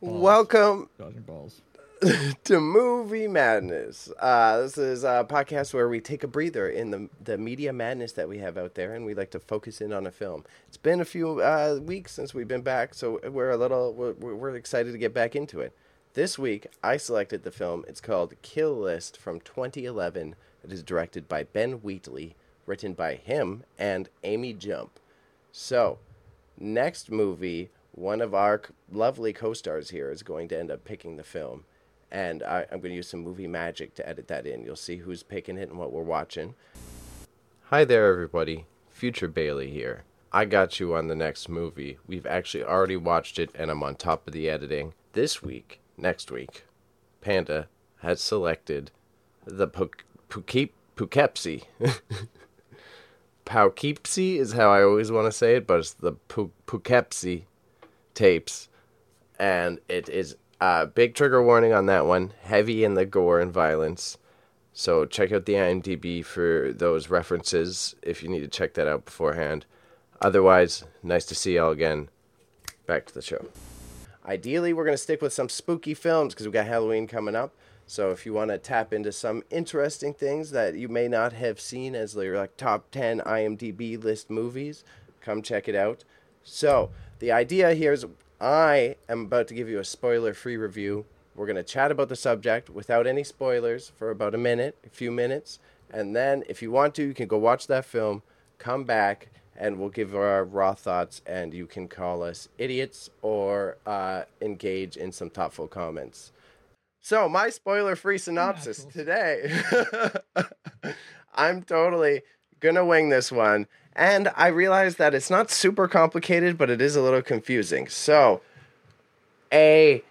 Welcome Dodging balls. to Movie Madness. Uh, this is a podcast where we take a breather in the the media madness that we have out there, and we like to focus in on a film. It's been a few uh, weeks since we've been back, so we're a little we're, we're excited to get back into it. This week, I selected the film. It's called Kill List from 2011. It is directed by Ben Wheatley, written by him and Amy Jump. So, next movie, one of our lovely co-stars here is going to end up picking the film, and I, I'm going to use some movie magic to edit that in. You'll see who's picking it and what we're watching. Hi there, everybody. Future Bailey here. I got you on the next movie. We've actually already watched it, and I'm on top of the editing. This week, next week, Panda has selected the Poughkeep Poughkeepsie. Poughkeepsie is how I always want to say it, but it's the Pou- Poughkeepsie tapes, and it is a big trigger warning on that one, heavy in the gore and violence. So check out the IMDb for those references if you need to check that out beforehand. Otherwise, nice to see y'all again. Back to the show. Ideally, we're going to stick with some spooky films because we've got Halloween coming up. So if you want to tap into some interesting things that you may not have seen as your like top 10 IMDb list movies, come check it out. So the idea here is I am about to give you a spoiler-free review. We're going to chat about the subject without any spoilers for about a minute, a few minutes, and then if you want to, you can go watch that film, come back, and we'll give our raw thoughts, and you can call us idiots or uh, engage in some thoughtful comments. So, my spoiler free synopsis today. I'm totally gonna wing this one. And I realize that it's not super complicated, but it is a little confusing. So, a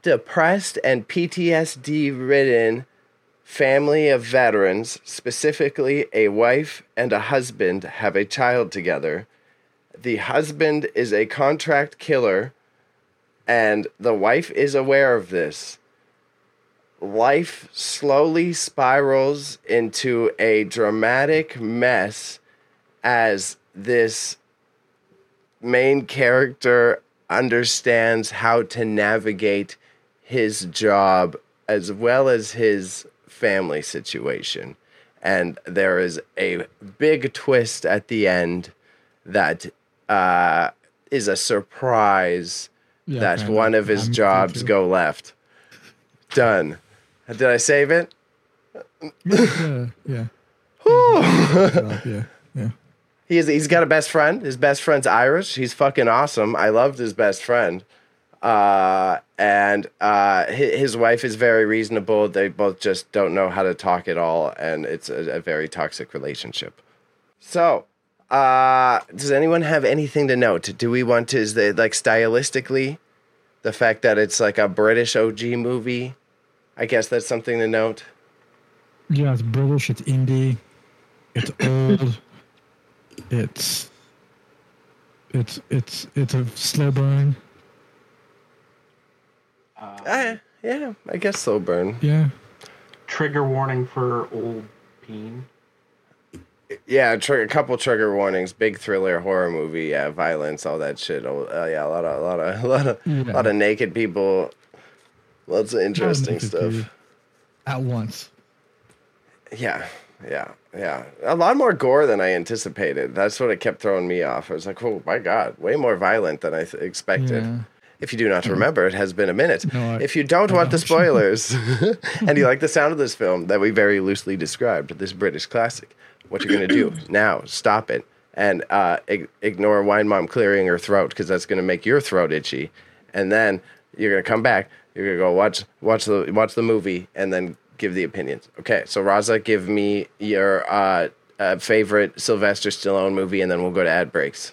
depressed and PTSD ridden family of veterans, specifically a wife and a husband, have a child together. The husband is a contract killer, and the wife is aware of this life slowly spirals into a dramatic mess as this main character understands how to navigate his job as well as his family situation. And there is a big twist at the end that uh, is a surprise Yeah, that one of his I'm- jobs go left. Done. Did I save it? Yeah. yeah, yeah, yeah. He's he's got a best friend. His best friend's Irish. He's fucking awesome. I loved his best friend. Uh, and uh, hi- his wife is very reasonable. They both just don't know how to talk at all, and it's a, a very toxic relationship. So, uh, does anyone have anything to note? Do we want to? Is the like stylistically, the fact that it's like a British OG movie? I guess that's something to note. Yeah, it's British. It's indie. It's old. It's it's it's it's a slow burn. Uh, yeah, I guess slow burn. Yeah, Trigger warning for old peen. Yeah, tr- a couple trigger warnings. Big thriller horror movie. Yeah, violence, all that shit. Oh, uh, yeah, a lot of, a lot of, a lot of, Yeah. lot of naked people. Lots of interesting stuff. at once. Yeah, yeah, yeah. A lot more gore than I anticipated. That's what it kept throwing me off. I was like, oh my god, way more violent than I th- expected. Yeah. If you do not remember, it has been a minute. No, I- if you don't I want the don't. spoilers and you like the sound of this film that we very loosely described, this British classic, what you're going to do now, stop it and uh, ig- ignore Wine Mom clearing her throat because that's going to make your throat itchy. And then you're going to come back. You're going to go watch watch the watch the movie and then give the opinions. Okay, so Raza, give me your uh, uh, favorite Sylvester Stallone movie, and then we'll go to ad breaks.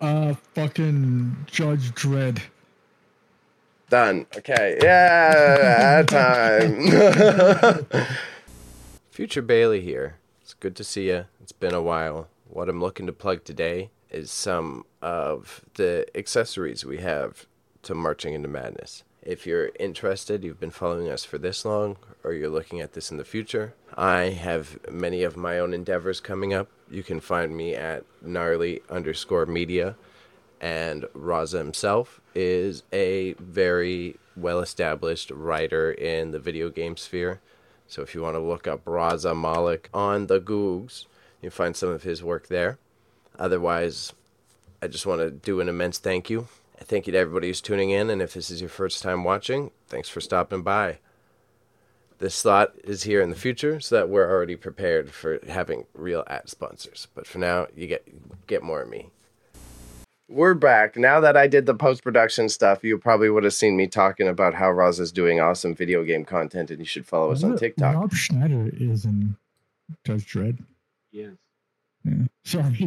Uh, fucking Judge Dredd. Done. Okay. Yeah, time. Future Bailey here. It's good to see you. It's been a while. What I'm looking to plug today is some of the accessories we have to Marching into Madness. If you're interested, you've been following us for this long, or you're looking at this in the future, I have many of my own endeavors coming up. You can find me at gnarly underscore media and Raza himself is a very well established writer in the video game sphere. So if you want to look up Raza Malik on the Googs, you find some of his work there. Otherwise, I just want to do an immense thank you. Thank you to everybody who's tuning in, and if this is your first time watching, thanks for stopping by. This slot is here in the future, so that we're already prepared for having real ad sponsors. But for now, you get get more of me. We're back. Now that I did the post production stuff, you probably would have seen me talking about how Roz is doing awesome video game content, and you should follow us on TikTok. Rob Schneider is in Judge Dredd. Yes. Yeah. Sorry,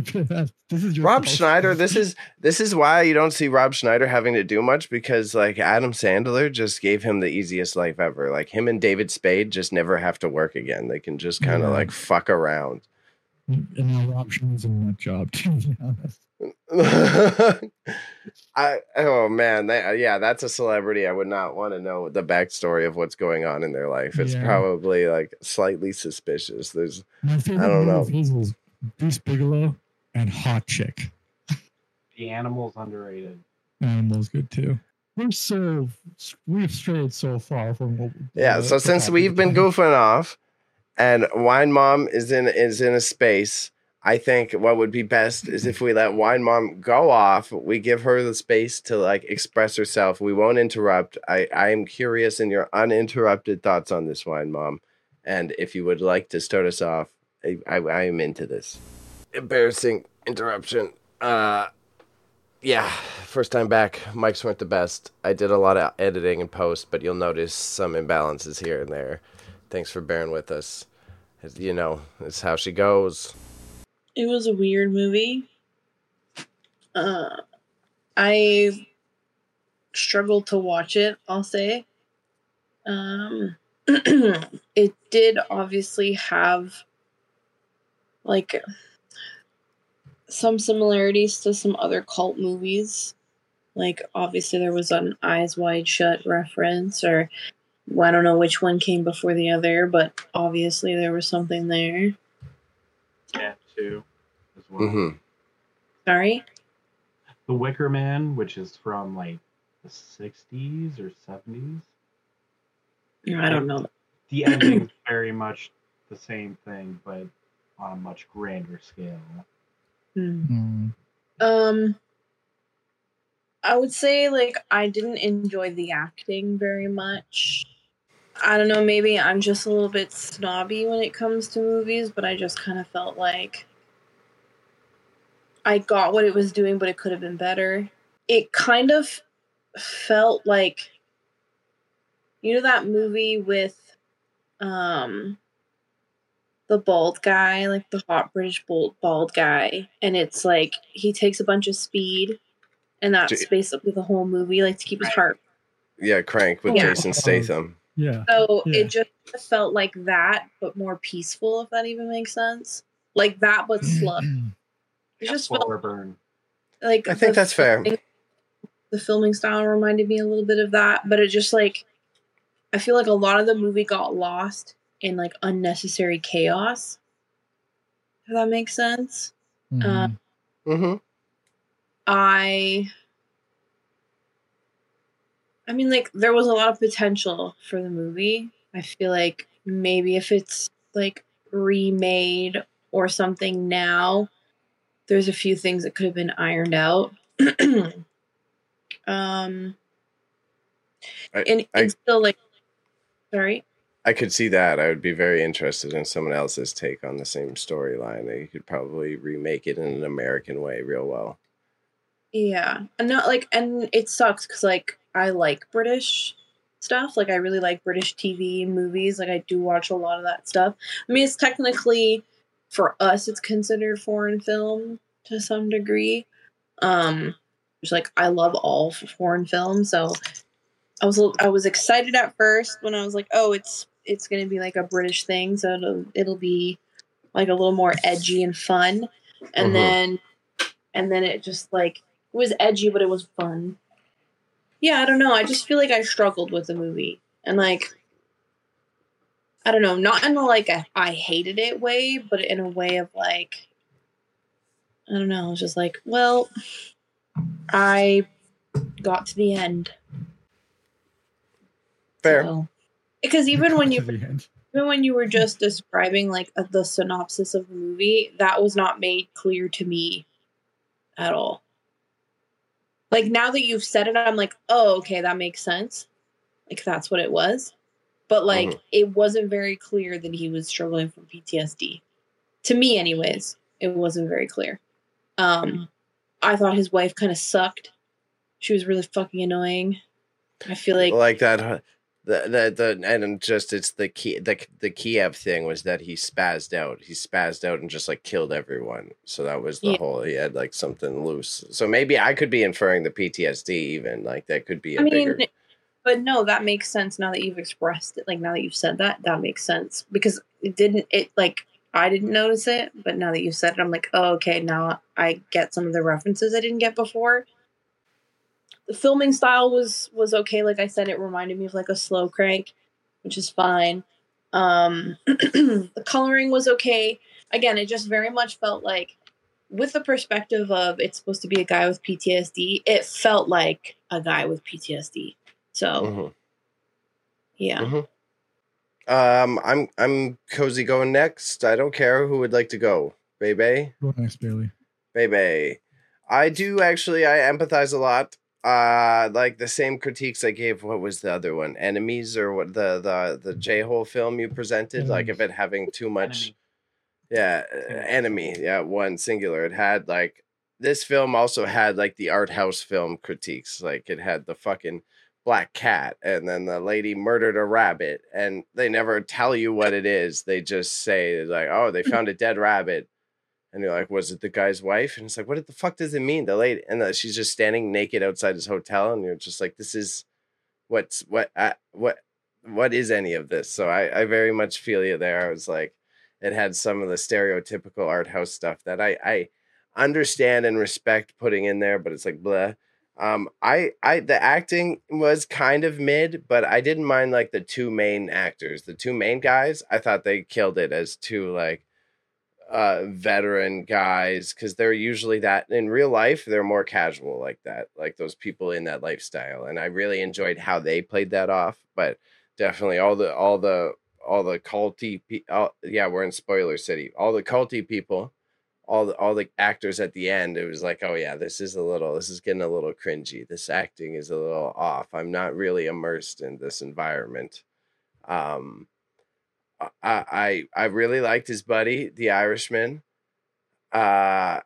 this is Rob fault. Schneider. This is this is why you don't see Rob Schneider having to do much because like Adam Sandler just gave him the easiest life ever. Like him and David Spade just never have to work again. They can just kind of Yeah. like fuck around. And now Rob Schneider's in that job too. to be honest. I oh man, that, uh, yeah, that's a celebrity. I would not want to know the backstory of what's going on in their life. It's Yeah. probably like slightly suspicious. There's I don't know. Of his was Deuce Bigalow and Hot Chick. The animal's underrated. Animal's good too. We're so we've strayed so far from what. Yeah, uh, so the since we've been the- goofing off and Wine Mom is in is in a space, I think what would be best is if we let Wine Mom go off, we give her the space to like express herself. We won't interrupt. I I am curious in your uninterrupted thoughts on this Wine Mom. And if you would like to start us off, I I, I am into this. Embarrassing interruption. Uh yeah, first time back. Mics weren't the best. I did a lot of editing and post, but you'll notice some imbalances here and there. Thanks for bearing with us. As You know, it's how she goes. It was a weird movie. Uh, I struggled to watch it, I'll say. Um, it did obviously have like some similarities to some other cult movies. Like, obviously, there was an Eyes Wide Shut reference, or well, I don't know which one came before the other, but obviously, there was something there. Cat two as well. hmm Sorry? The Wicker Man, which is from like the sixties or seventies. No, I don't know. The ending's very much the same thing, but on a much grander scale. Mm, Um, I would say like I didn't enjoy the acting very much. I don't know, maybe I'm just a little bit snobby when it comes to movies, but I just kind of felt like I got what it was doing, but it could have been better. It kind of felt like you know that movie with um the bald guy, like the hot British bald, bald guy, and it's like he takes a bunch of speed, and that's J- basically the whole movie, like to keep his heart. Yeah, Crank with Yeah. Jason Statham. yeah. So Yeah. it just felt like that, but more peaceful, if that even makes sense. Like that, but mm-hmm. slow. It just felt burn. like I think that's fair. filming- The filming style reminded me a little bit of that, but it just like I feel like a lot of the movie got lost in like unnecessary chaos. If that makes sense. Mhm. Uh, hmm I I mean like there was a lot of potential for the movie. I feel like maybe if it's like remade or something now, there's a few things that could have been ironed out. um I- and, I- and still like sorry. I could see that. I would be very interested in someone else's take on the same storyline. They could probably remake it in an American way real well. Yeah, and not like, and it sucks because like I like British stuff. Like I really like British TV and movies. Like I do watch a lot of that stuff. I mean, it's technically for us, it's considered foreign film to some degree. Um, just like I love all foreign films, so I was I was excited at first when I was like, oh, it's it's gonna be like a British thing, so it'll it'll be like a little more edgy and fun, and Mhm. then and then it just like it was edgy, but it was fun. Yeah, I don't know. I just feel like I struggled with the movie, and like, I don't know, not in a like a I hated it way, but in a way of like, I don't know. It's just like, well, I got to the end. Fair. so- Because even when you To the end. even when you were just describing like uh, the synopsis of the movie, that was not made clear to me at all. Like now that you've said it, I'm like, oh, okay, that makes sense. Like that's what it was. But like Mhm. it wasn't very clear that he was struggling from PTSD. To me, anyways, it wasn't very clear. Um I thought his wife kind of sucked. She was really fucking annoying. I feel like like that the, the the and just it's the key the the Kiev thing was that he spazzed out. He spazzed out and just like killed everyone. So that was the Yeah. whole he had like something loose. So maybe I could be inferring the PTSD even like that could be a I mean, bigger but no, that makes sense now that you've expressed it. Like now that you've said that, that makes sense because it didn't. It like I didn't notice it, but now that you said it, I'm like, oh, okay. Now I get some of the references I didn't get before. The filming style was was okay. Like I said, it reminded me of like a slow crank, which is fine. Um, the coloring was okay. Again, it just very much felt like, with the perspective of it's supposed to be a guy with PTSD, it felt like a guy with PTSD. So Mhm. yeah. Mhm. Um, I'm I'm cozy going next. I don't care who would like to go. Baby, Go next, Bailey. baby. I do actually. I empathize a lot. Uh, like the same critiques I gave. What was the other one? Enemies or what? The the the Gyllenhaal film you presented. Like of it having too much. Enemy. Yeah, uh, enemy. Yeah, one singular. It had like this film also had like the art house film critiques. Like it had the fucking black cat and then the lady murdered a rabbit and they never tell you what it is. They just say like, "Oh, they found a dead rabbit." And you're like, "Was it the guy's wife?" And it's like, "What the fuck does it mean?" The lady and the, she's just standing naked outside his hotel and you're just like, "This is what's what uh, what what is any of this?" So I I very much feel you there. I was like it had some of the stereotypical art house stuff that I I understand and respect putting in there, but it's like blah. Um, I I the acting was kind of mid, but I didn't mind like the two main actors, the two main guys. I thought they killed it as two like uh veteran guys because they're usually that in real life they're more casual like that like those people in that lifestyle and i really enjoyed how they played that off but definitely all the all the all the culty pe- yeah we're in spoiler city all the culty people all the all the actors at the end it was like oh yeah this is a little this is getting a little cringy this acting is a little off i'm not really immersed in this environment. Um I I I really liked his buddy, the Irishman. Uh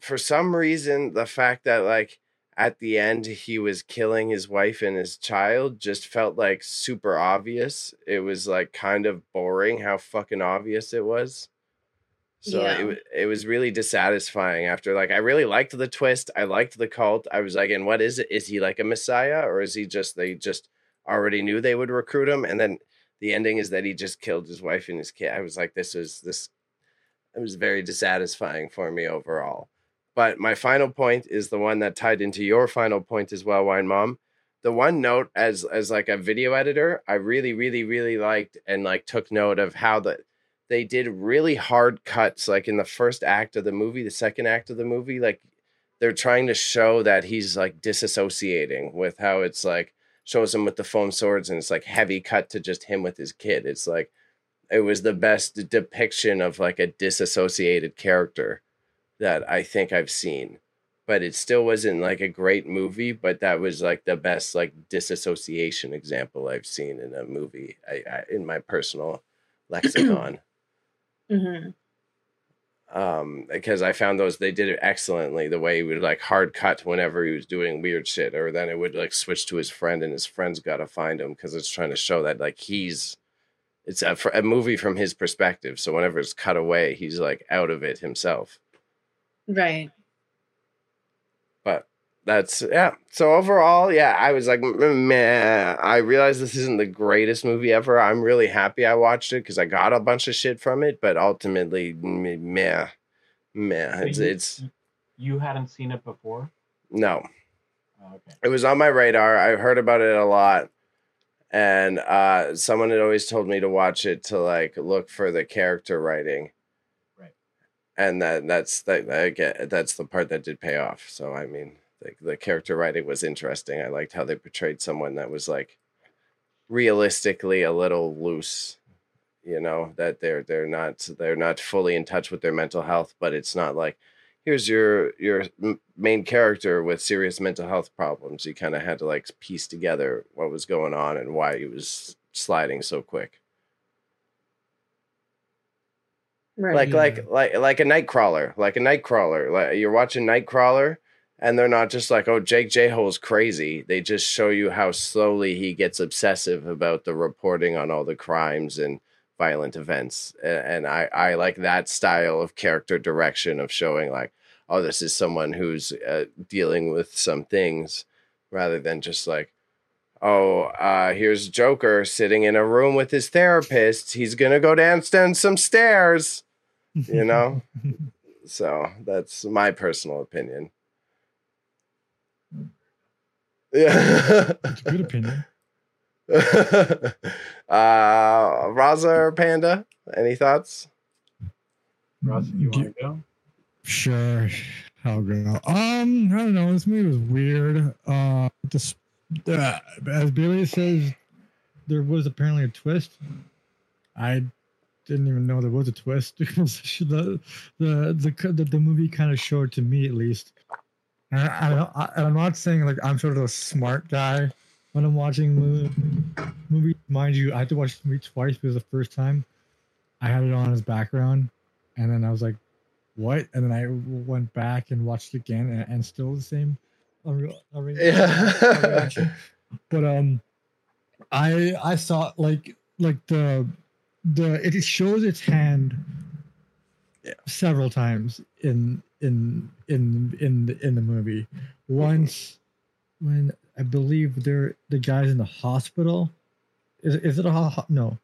for some reason the fact that like at the end he was killing his wife and his child just felt like super obvious. It was like kind of boring how fucking obvious it was. So Yeah. it it was really dissatisfying after like I really liked the twist. I liked the cult. I was like, and what is it? Is he like a messiah or is he just they just already knew they would recruit him and then the ending is that he just killed his wife and his kid. I was like, this was this it was very dissatisfying for me overall. But my final point is the one that tied into your final point as well, Wine Mom. The one note as as like a video editor, I really, really, really liked and like took note of how the they did really hard cuts like in the first act of the movie, the second act of the movie, like they're trying to show that he's like disassociating with how it's like shows him with the foam swords and it's like heavy cut to just him with his kid. It's like it was the best depiction of like a disassociated character that I think I've seen. But it still wasn't like a great movie, but that was like the best like disassociation example I've seen in a movie I, I, in my personal lexicon. hmm um because i found those they did it excellently the way he would like hard cut whenever he was doing weird shit or then it would like switch to his friend and his friend's got to find him because it's trying to show that like he's it's a, a movie from his perspective so whenever it's cut away he's like out of it himself Right. That's yeah so overall yeah i was like "Mm, meh. i realized this isn't the greatest movie ever i'm really happy i watched it because i got a bunch of shit from it but ultimately meh meh, it's you- it's You hadn't seen it before? no Oh, okay. it was on my radar. I heard about it a lot. And uh someone had always told me to watch it to like look for the character writing. Right. And that that's that I get that's the part that did pay off. So I mean, the, the character writing was interesting. I liked how they portrayed someone that was like realistically a little loose you know that they're they're not they're not fully in touch with their mental health but it's not like here's your your main character with serious mental health problems you kind of had to like piece together what was going on and why he was sliding so quick Right. like Yeah. like like like a nightcrawler like a nightcrawler like you're watching nightcrawler and they're not just like oh jake Gyllenhaal's crazy. They just show you how slowly he gets obsessive about the reporting on all the crimes and violent events. And i i like that style of character direction of showing like oh this is someone who's uh, dealing with some things rather than just like oh uh here's joker sitting in a room with his therapist. He's gonna go down down some stairs you know? So that's my personal opinion. Yeah. It's a good opinion. uh, Raza or Panda? Any thoughts? Russ, you want to go? Sure, I'll go. Um, I don't know. This movie was weird. Uh, this, uh, as Bailey says, there was apparently a twist. I didn't even know there was a twist because the the the the, the movie kind of showed to me at least. And I, I, I'm not saying like I'm sort of a smart guy when I'm watching movie. Mind you, I had to watch the movie twice because the first time I had it on as background, and then I was like, "What?" And then I went back and watched it again, and, and still the same. unreal- unreal- Yeah. but um, I I saw like like the the it shows its hand several times in in in in the, in the movie. Once when I believe they're the guys in the hospital. Is is it a ho- no?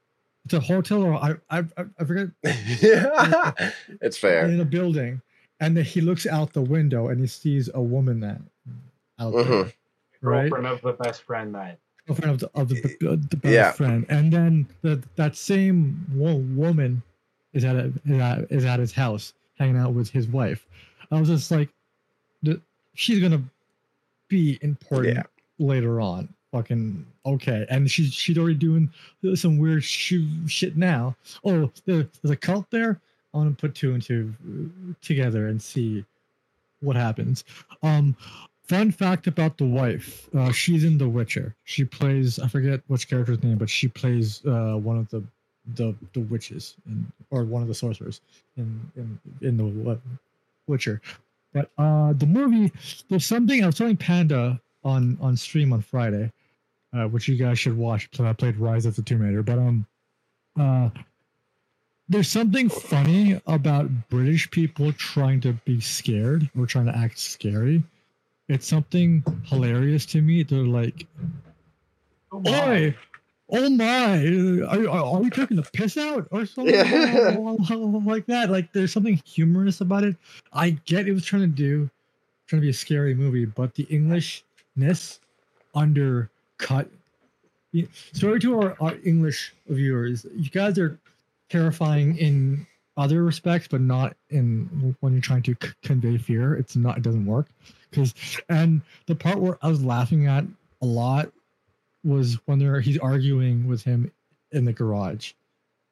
It's a hotel or I I I I forget yeah. It's fair. in a building, and then he looks out the window and he sees a woman that out there, Mhm. right? Girlfriend of the best friend that. Girlfriend of the, of the, the, the best Yeah. friend, and then the, that same wo- woman is at, a, is at is at his house hanging out with his wife. I was just like, she's gonna be important Yeah. later on. Fucking okay, and she's she's already doing some weird sh- shit now. Oh, there, there's a cult there. I want to put two and two uh, together and see what happens. Um, fun fact about the wife: uh, she's in The Witcher. She plays I forget which character's name, but she plays uh, one of the the the witches in, or one of the sorcerers in in in the Witcher. But uh, the movie, there's something I was telling Panda on on stream on Friday, uh, which you guys should watch. So I played Rise of the Tomb Raider, but um, uh, there's something funny about British people trying to be scared or trying to act scary. It's something hilarious to me. They're like, Oh. "Oi, oh my, are, are, are we taking the piss out or something Yeah. like that?" Like, there's something humorous about it. I get it was trying to do, trying to be a scary movie, but the Englishness undercut. Sorry to our, our English viewers. You guys are terrifying in other respects, but not in when you're trying to c- convey fear. It's not. It doesn't work. Because and the part where I was laughing at a lot was when they're he's arguing with him in the garage.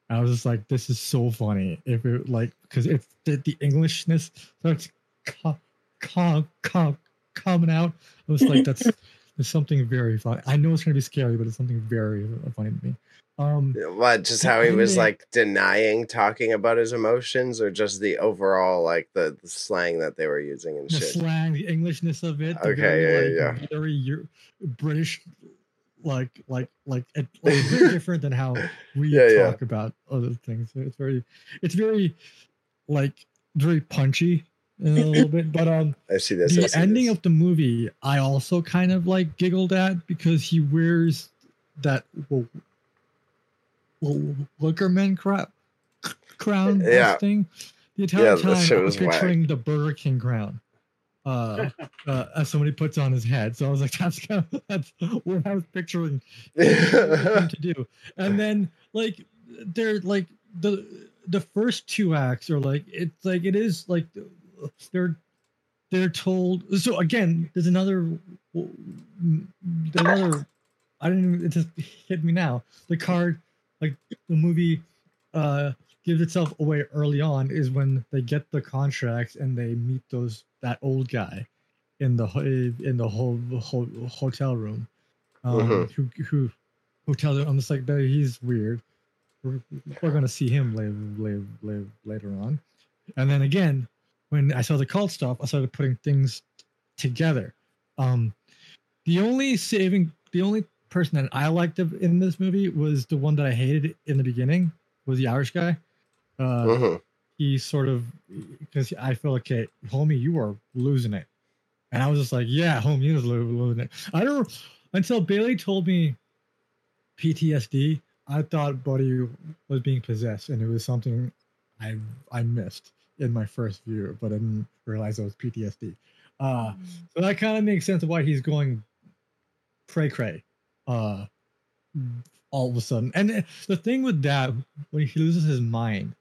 I was just like, this is so funny. If it like because it's the, the Englishness starts co- co- co- coming out. I was like, that's there's something very funny. I know it's gonna be scary, but it's something very funny to me. Um, What? Just how he was they- like denying talking about his emotions, or just the overall like the, the slang that they were using and shit. the shit. slang, the Englishness of it. the Okay, very, yeah, like, Very Eu- British, like like like it, like very different than how we Yeah, yeah. talk about other things. It's very, it's very, like very punchy a little bit. But um, I see this. The see ending this. of the movie, I also kind of like giggled at because he wears that w- w- Wickerman crap crown Yeah. thing. The entire Yeah, time I was whack. picturing the Burger King crown. Uh, uh, as somebody puts on his head, so I was like, "That's kind of, that's what I was picturing to do." And then, like, they're like the the first two acts are like it's like it is like they're they're told. So again, there's another, another. I didn't. Even, it just hit me now. The card, like the movie, uh, gives itself away early on is when they get the contract and they meet those that old guy in the in the whole, whole hotel room, um, Mhm. who who who tells him I'm just like "That- he's weird. We're, we're gonna see him later, later, later, later on, and then again when I saw the cult stuff, I started putting things together. Um, the only saving, the only person that I liked in this movie was the one that I hated in the beginning was the Irish guy. Uh, Mhm. he sort of because I feel like, okay, homie, you are losing it, and I was just like, yeah, homie, you was losing it. I don't until Bailey told me PTSD. I thought Buddy was being possessed, and it was something I I missed in my first view, but I didn't realize it was PTSD. Uh, so that kind of makes sense of why he's going cray cray uh, all of a sudden. And the thing with that, when he loses his mind,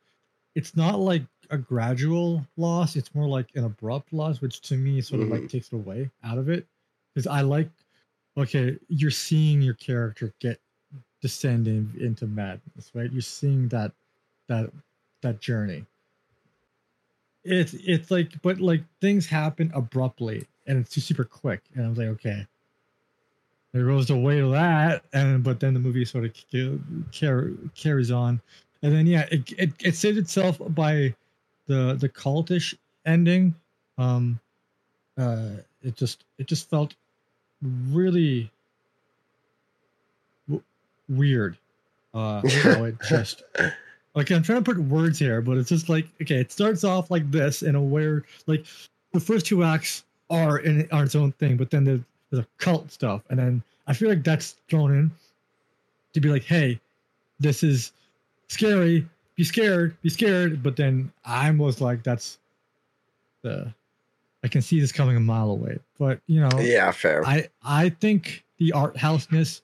it's not like a gradual loss, it's more like an abrupt loss, which to me sort of like Mhm. takes it away out of it. Because I like, okay, you're seeing your character get descending into madness, right? You're seeing that that that journey it's it's like but like things happen abruptly and it's super quick and i was like okay there goes the way of that and but then the movie sort of car- carries on and then yeah it, it it saved itself by the the cultish ending. Um uh it just it just felt really w- weird uh how it just like I'm trying to put words here, but it's just like okay, it starts off like this in a weird like the first two acts are in are its own thing, but then there's, there's a cult stuff, and then I feel like that's thrown in to be like, hey, this is scary, be scared, be scared, but then I was like, that's the I can see this coming a mile away, but you know, Yeah, fair. I I think the art houseness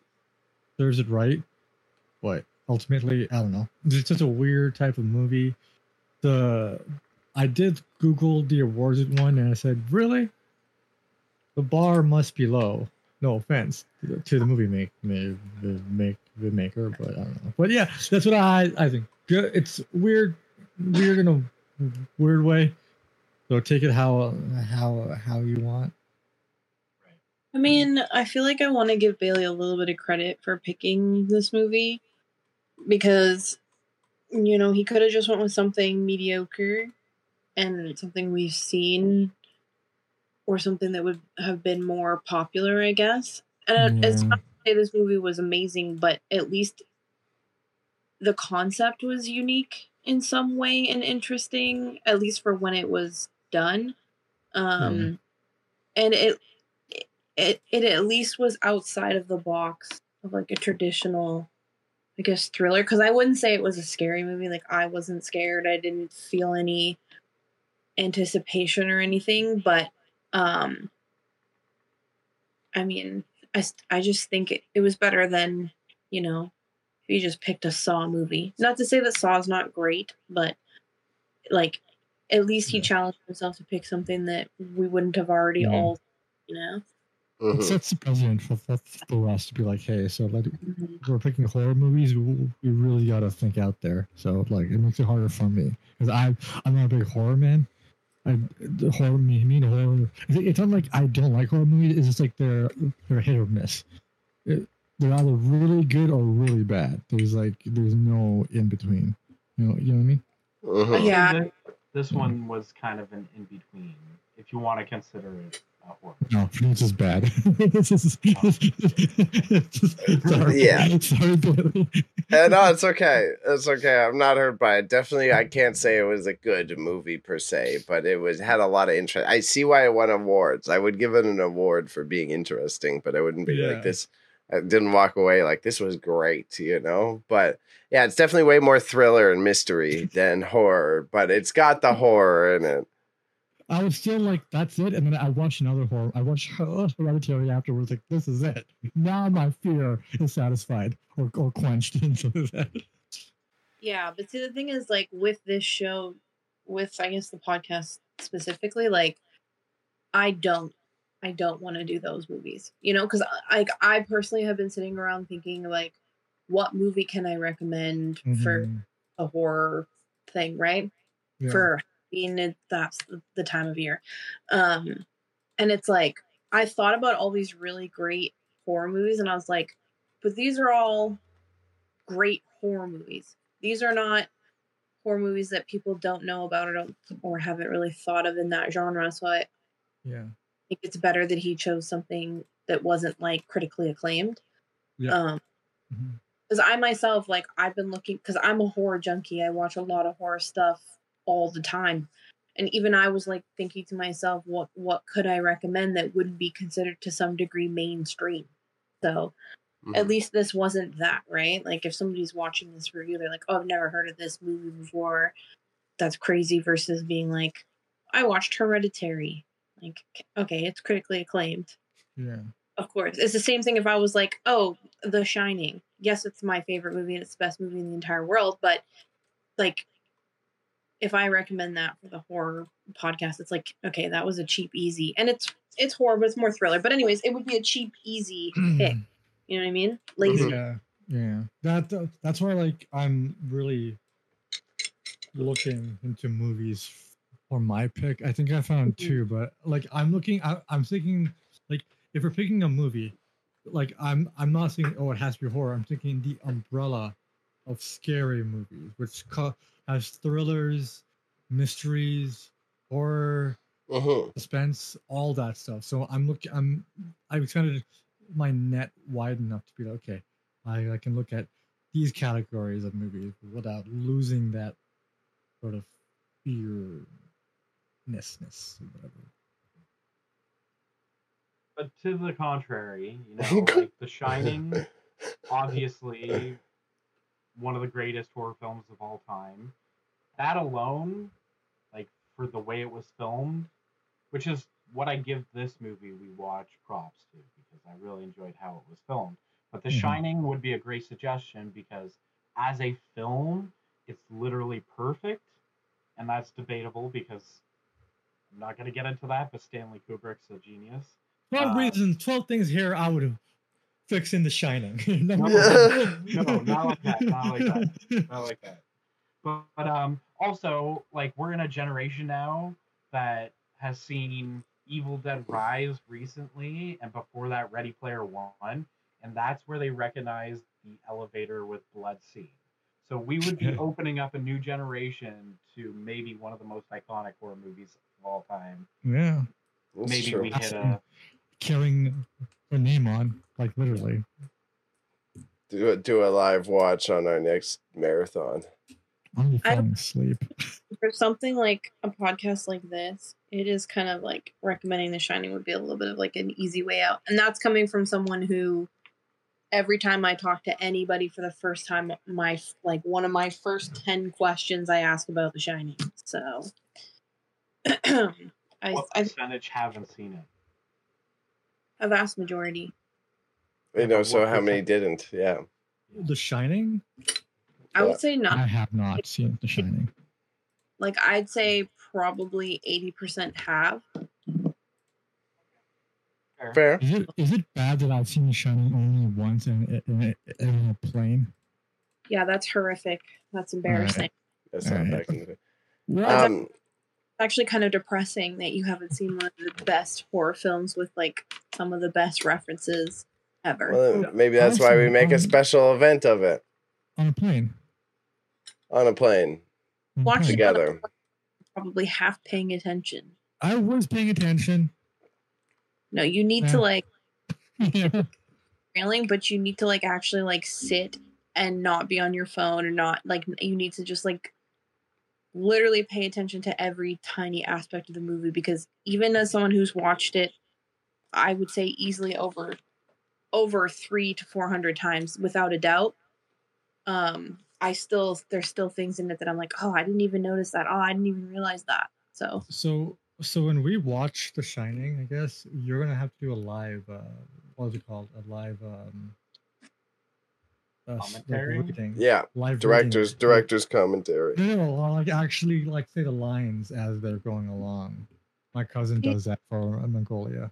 serves it right, but ultimately I don't know. It's just a weird type of movie. The I did Google the awards it one and I said, really? The bar must be low. No offense to the movie make, make make the maker, but I don't know. But yeah, that's what I I think. Good. It's weird, weird in a weird way. So take it how how how you want. I mean, I feel like I want to give Bailey a little bit of credit for picking this movie because you know, he could have just went with something mediocre and something we've seen or something that would have been more popular, I guess. And it's not say this movie was amazing, but at least the concept was unique in some way and interesting, at least for when it was done. Um and it it it at least was outside of the box of like a traditional I guess thriller because I wouldn't say it was a scary movie. Like I wasn't scared. I didn't feel any anticipation or anything, but um I mean, I s- I just think it, it was better than, you know, if you just picked a Saw movie. Not to say that Saw's not great, but like at least he Yeah. challenged himself to pick something that we wouldn't have already Yeah. all, you know. It sets the precedent for, for, for us to be like, hey, so like Mhm. we're picking horror movies, we, we really got to think out there. So like it makes it harder for me because I I'm not a big horror man. I the horror me me and horror. It's, it's not like I don't like horror movies. It's just like they're they're hit or miss. It, they're either really good or really bad. There's like there's no in between. You know you know what I mean? Mhm. Yeah. This, this one was kind of an in between, if you want to consider it a horror. No, for me it's bad. it's just, sorry. Yeah. Sorry, Bailey. Uh, no, it's okay. It's okay. I'm not hurt by it. Definitely, I can't say it was a good movie per se, but it was had a lot of interest. I see why it won awards. I would give it an award for being interesting, but I wouldn't be Yeah. like this. I didn't walk away like this was great, you know. But yeah, it's definitely way more thriller and mystery than horror. But it's got the horror in it. I was still like, that's it. And then I watched another horror. I watched Hereditary afterwards. Like, this is it. Now my fear is satisfied or, or quenched into that. Yeah, but see, the thing is, like, with this show, with I guess the podcast specifically, like, I don't I don't want to do those movies. You know, because like I personally have been sitting around thinking like, what movie can I recommend for Mhm. a horror thing, right? Yeah. For being it that's the- time of year. Um and it's like I thought about all these really great horror movies and I was like, but these are all great horror movies. These are not horror movies that people don't know about or don't or haven't really thought of in that genre. So I yeah. think it's better that he chose something that wasn't like critically acclaimed. Yeah. Um because I myself like I've been looking because I'm a horror junkie. I watch a lot of horror stuff all the time. And even I was like thinking to myself, what what could I recommend that wouldn't be considered to some degree mainstream? So at Mhm. least this wasn't that, right? Like if somebody's watching this review, they're like, Oh, I've never heard of this movie before. That's crazy versus being like, I watched Hereditary. Like, okay, it's critically acclaimed. Yeah. Of course. It's the same thing if I was like, oh, The Shining. Yes, it's my favorite movie and it's the best movie in the entire world, but like if I recommend that for the horror podcast, it's like, okay, that was a cheap, easy. And it's it's horror, but it's more thriller. But anyways, it would be a cheap, easy pick. You know what I mean? Lazy. Yeah, yeah. That uh, that's why like I'm really looking into movies for my pick. I think I found Mhm. two, but like I'm looking, I, I'm thinking like if we're picking a movie, like I'm I'm not saying oh it has to be horror. I'm thinking the umbrella of scary movies, which co- has thrillers, mysteries, horror, Mhm. suspense, all that stuff. So I'm looking. I'm I've extended my net wide enough to be like, okay, I, I can look at these categories of movies without losing that sort of fearnessness or whatever. But to the contrary, you know, like The Shining, obviously one of the greatest horror films of all time. That alone, like for the way it was filmed, which is what I give this movie we watch props to because I really enjoyed how it was filmed. But The Mhm. Shining would be a great suggestion because as a film, it's literally perfect, and that's debatable because I'm not going to get into that. But Stanley Kubrick's a genius. Twelve Uh, reasons, twelve things here I would have fixed in The Shining. No, no, not like that, not like that. not like that. But, but um, also like we're in a generation now that has seen Evil Dead Rise recently, and before that, Ready Player One, and that's where they recognized the elevator with blood scene. So we would be opening up a new generation to maybe one of the most iconic horror movies of all time. Yeah, That's maybe true. we hit a carrying her name on, like literally. do a, do a live watch on our next marathon. I'm I- falling asleep. For something like a podcast like this, it is kind of like recommending The Shining would be a little bit of like an easy way out. And that's coming from someone who every time I talk to anybody for the first time, my like one of my first 10 questions I ask about The Shining. So I, what I percentage haven't seen it? a vast majority. You know, so what how many didn't? Yeah. The Shining. I would say not I have not seen The Shining. like I'd say probably 80% have. Fair. Fair. Is it is it bad that I've seen The Shining only once in, in, in a plane? Yeah, that's horrific. That's embarrassing. That's not Alright. back in the day. What? Um, It's actually kind of depressing that you haven't seen one of the best horror films with like some of the best references ever. well, maybe that's why we make a Um, special event of it on a plane. On a plane On a Watch it together. Probably half paying attention. I was paying attention. No, you need Yeah. to like yeah. railing, but you need to like actually like sit and not be on your phone and not like you need to just like literally pay attention to every tiny aspect of the movie because even as someone who's watched it I would say easily over over 3 to 400 times without a doubt um I still there's still things in it that I'm like oh I didn't even notice that oh I didn't even realize that so So so when we watch The Shining, I guess you're gonna have to do a live. Uh, what is it called? A live. Um, uh, s- like Commentary? Yeah. Live Directors, reading. directors commentary. No, no, no, like actually, like say the lines as they're going along. My cousin does that for Mongolia.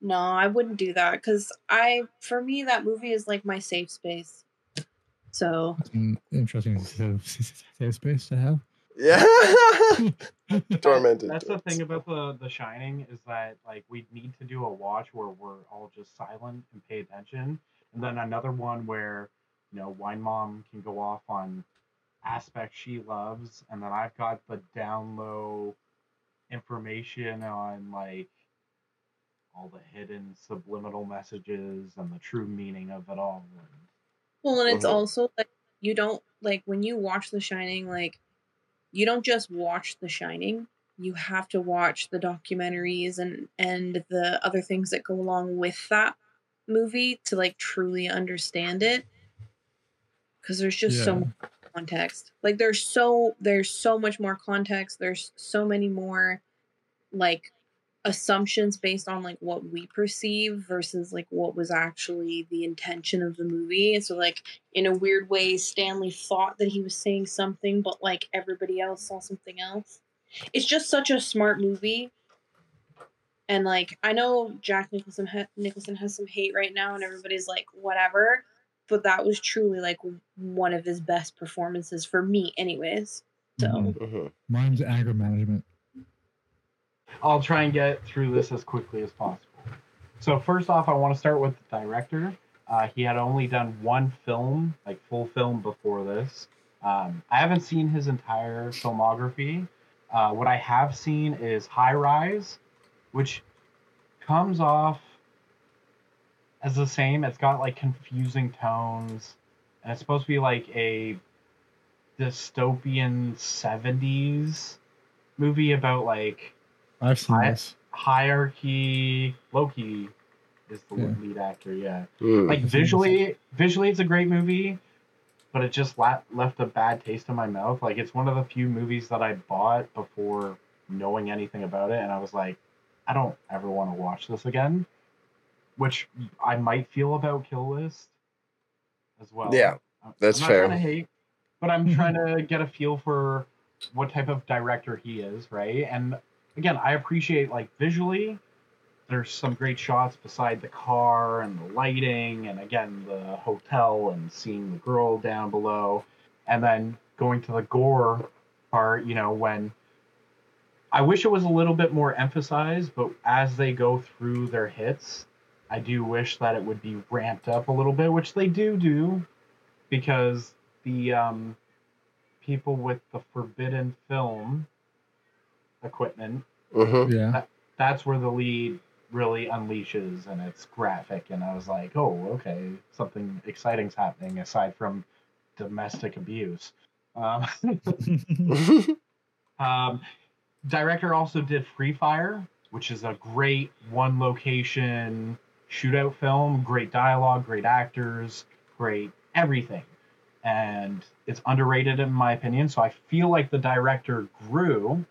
No, I wouldn't do that because I, for me, that movie is like my safe space. So interesting safe space to have. Yeah. Tormented. That's the thing about the The Shining is that like we need to do a watch where we're all just silent and pay attention, and then another one where you know Wine Mom can go off on aspects she loves, and then I've got the down low information on like all the hidden subliminal messages and the true meaning of it all. Well, and it's Mhm. also like you don't like when you watch The Shining, like you don't just watch The Shining. You have to watch the documentaries and and the other things that go along with that movie to like truly understand it. Because there's just so much context. Like there's so there's so much more context. There's so many more like assumptions based on like what we perceive versus like what was actually the intention of the movie. And so like in a weird way, Stanley thought that he was saying something, but like everybody else saw something else. It's just such a smart movie. And like I know Jack Nicholson ha- Nicholson has some hate right now, and everybody's like whatever. But that was truly like one of his best performances for me, anyways. So Mhm. Mhm. Mine's anger management. I'll try and get through this as quickly as possible. So first off, I want to start with the director. Uh, he had only done one film, like full film, before this. Um, I haven't seen his entire filmography. Uh, what I have seen is High Rise, which comes off as the same. It's got like confusing tones, and it's supposed to be like a dystopian 70s movie about like I've seen I- this. hierarchy loki is the Yeah. lead actor yeah Mm. like visually visually it's a great movie but it just la- left a bad taste in my mouth like it's one of the few movies that i bought before knowing anything about it and i was like i don't ever want to watch this again which i might feel about kill list as well Yeah, I'm- that's I'm not fair. trying to hate, but I'm trying to get a feel for what type of director he is, right? And again, I appreciate like visually, there's some great shots beside the car and the lighting, and again the hotel and seeing the girl down below, and then going to the gore part. You know when. I wish it was a little bit more emphasized, but as they go through their hits, I do wish that it would be ramped up a little bit, which they do do, because the um, people with the forbidden film equipment, Mhm. Yeah. that's where the lead really unleashes and it's graphic. And I was like, oh, okay, something exciting's happening aside from domestic abuse. Um, Um, director also did Free Fire, which is a great one location shootout film. Great dialogue, great actors, great everything. And it's underrated in my opinion. So I feel like the director grew.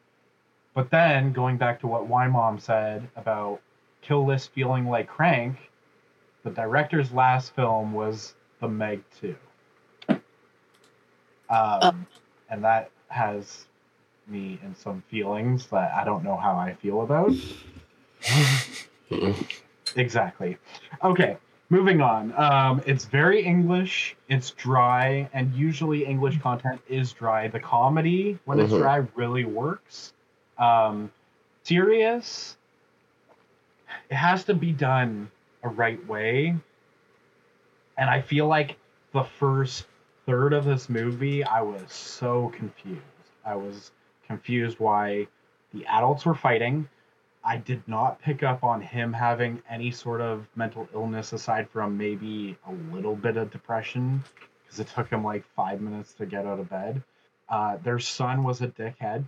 But then going back to what Wine Mom said about Kill List feeling like Crank, the director's last film was The Meg 2. Um, and that has me in some feelings that I don't know how I feel about. Exactly. Okay, moving on. Um, it's very English. It's dry, and usually English content is dry. The comedy, when it's Mhm. dry, really works. Um, serious, it has to be done a right way. And I feel like the first third of this movie, I was so confused. I was confused why the adults were fighting. I did not pick up on him having any sort of mental illness aside from maybe a little bit of depression because it took him like five minutes to get out of bed. Uh, their son was a dickhead.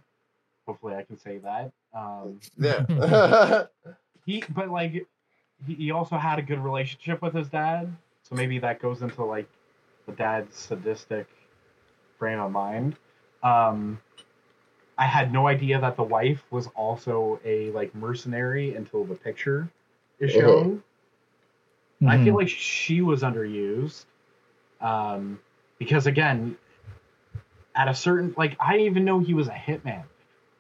Hopefully, I can say that. Um, yeah. he, but like, he, he also had a good relationship with his dad, so maybe that goes into like the dad's sadistic frame of mind. Um, I had no idea that the wife was also a like mercenary until the picture is Mhm. shown. I Mhm. feel like she was underused. Um, because again, at a certain like I didn't even know he was a hitman.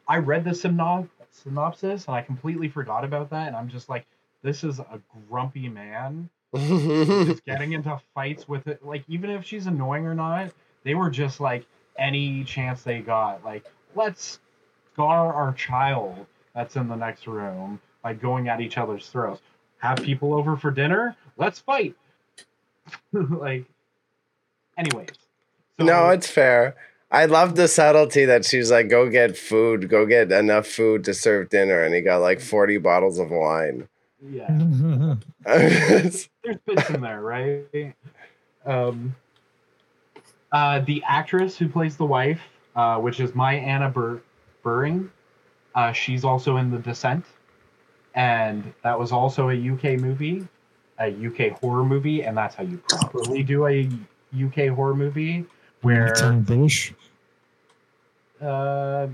I read the synop synopsis, and I completely forgot about that. And I'm just like, this is a grumpy man just getting into fights with it. Like, even if she's annoying or not, they were just like any chance they got. Like, let's scar our child that's in the next room by going at each other's throats. Have people over for dinner? Let's fight. like, anyways. So, no, it's fair. I love the subtlety that she's like, go get food, go get enough food to serve dinner. And he got like 40 bottles of wine. yeah. There's bits in there, right? Um, uh, the actress who plays the wife, uh, which is MyAnna Bur- Buring, uh, she's also in The Descent, and that was also a UK movie, a UK horror movie, and that's how you properly do a UK horror movie, where Sound British. uh,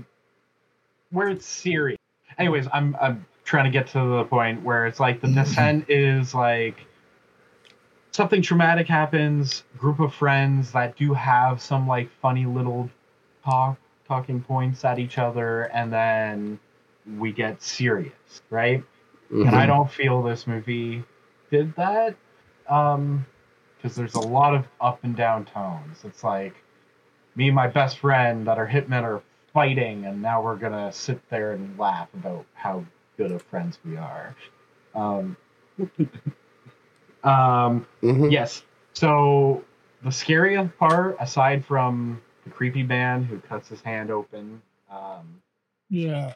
where it's serious. Anyways, I'm I'm trying to get to the point where it's like the descent is like something traumatic happens, group of friends that do have some like funny little talk talking points at each other, and then we get serious, right? And I don't feel this movie did that. Um, because there's a lot of up and down tones. It's like me and my best friend that are hitmen are fighting, and now we're gonna sit there and laugh about how good of friends we are. Um, um, Mhm. yes. So the scariest part, aside from the creepy man who cuts his hand open, um, Yeah.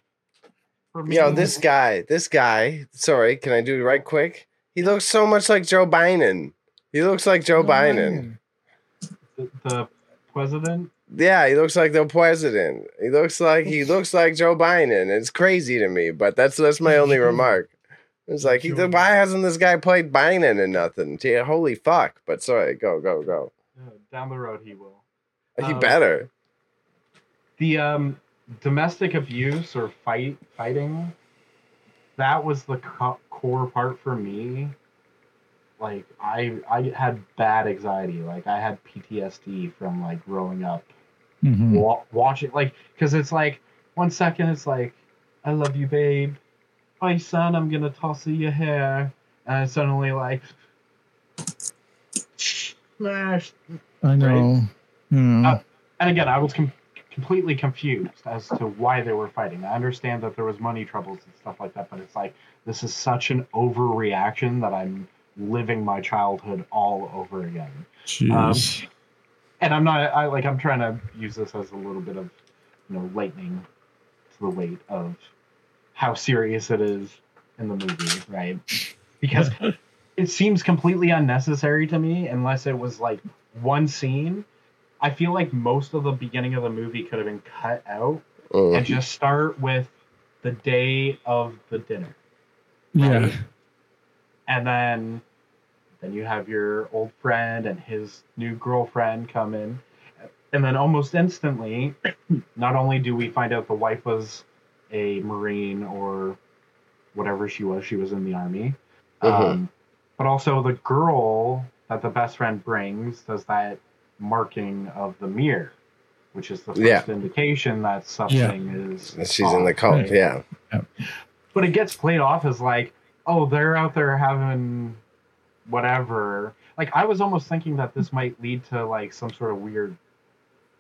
for me, Yo, this guy, this guy, sorry, can I do it right quick? He looks so much like Joe Biden. He looks like Joe Biden. the, the president. Yeah, he looks like the president. He looks like he looks like Joe Biden. It's crazy to me, but that's that's my only remark. It's like he, why hasn't this guy played Biden and nothing? Gee, holy fuck! But sorry, go go go. Uh, down the road, he will. He Um, better. the um domestic abuse or fight fighting that was the co- core part for me like i i had bad anxiety like i had ptsd from like growing up Mhm. wa- watching like because it's like one second it's like i love you babe hi son i'm gonna toss you your hair and suddenly like smash I know. Hmm. Uh, and again, I was com- completely confused as to why they were fighting. I understand that there was money troubles and stuff like that, but it's like this is such an overreaction that I'm living my childhood all over again. Jeez. And I'm not, I like, I'm trying to use this as a little bit of, you know, lightning to the weight of how serious it is in the movie, right? Because it seems completely unnecessary to me unless it was like one scene. I feel like most of the beginning of the movie could have been cut out Mm. and just start with the day of the dinner. yeah. And then then you have your old friend and his new girlfriend come in. And then almost instantly, not only do we find out the wife was a Marine or whatever she was, she was in the army. Um, but also the girl that the best friend brings does that marking of the mirror, which is the first Yeah. indication that something is. She's in the off, cult. right? Yeah. but it gets played off as like, oh, they're out there having whatever. Like I was almost thinking that this might lead to like some sort of weird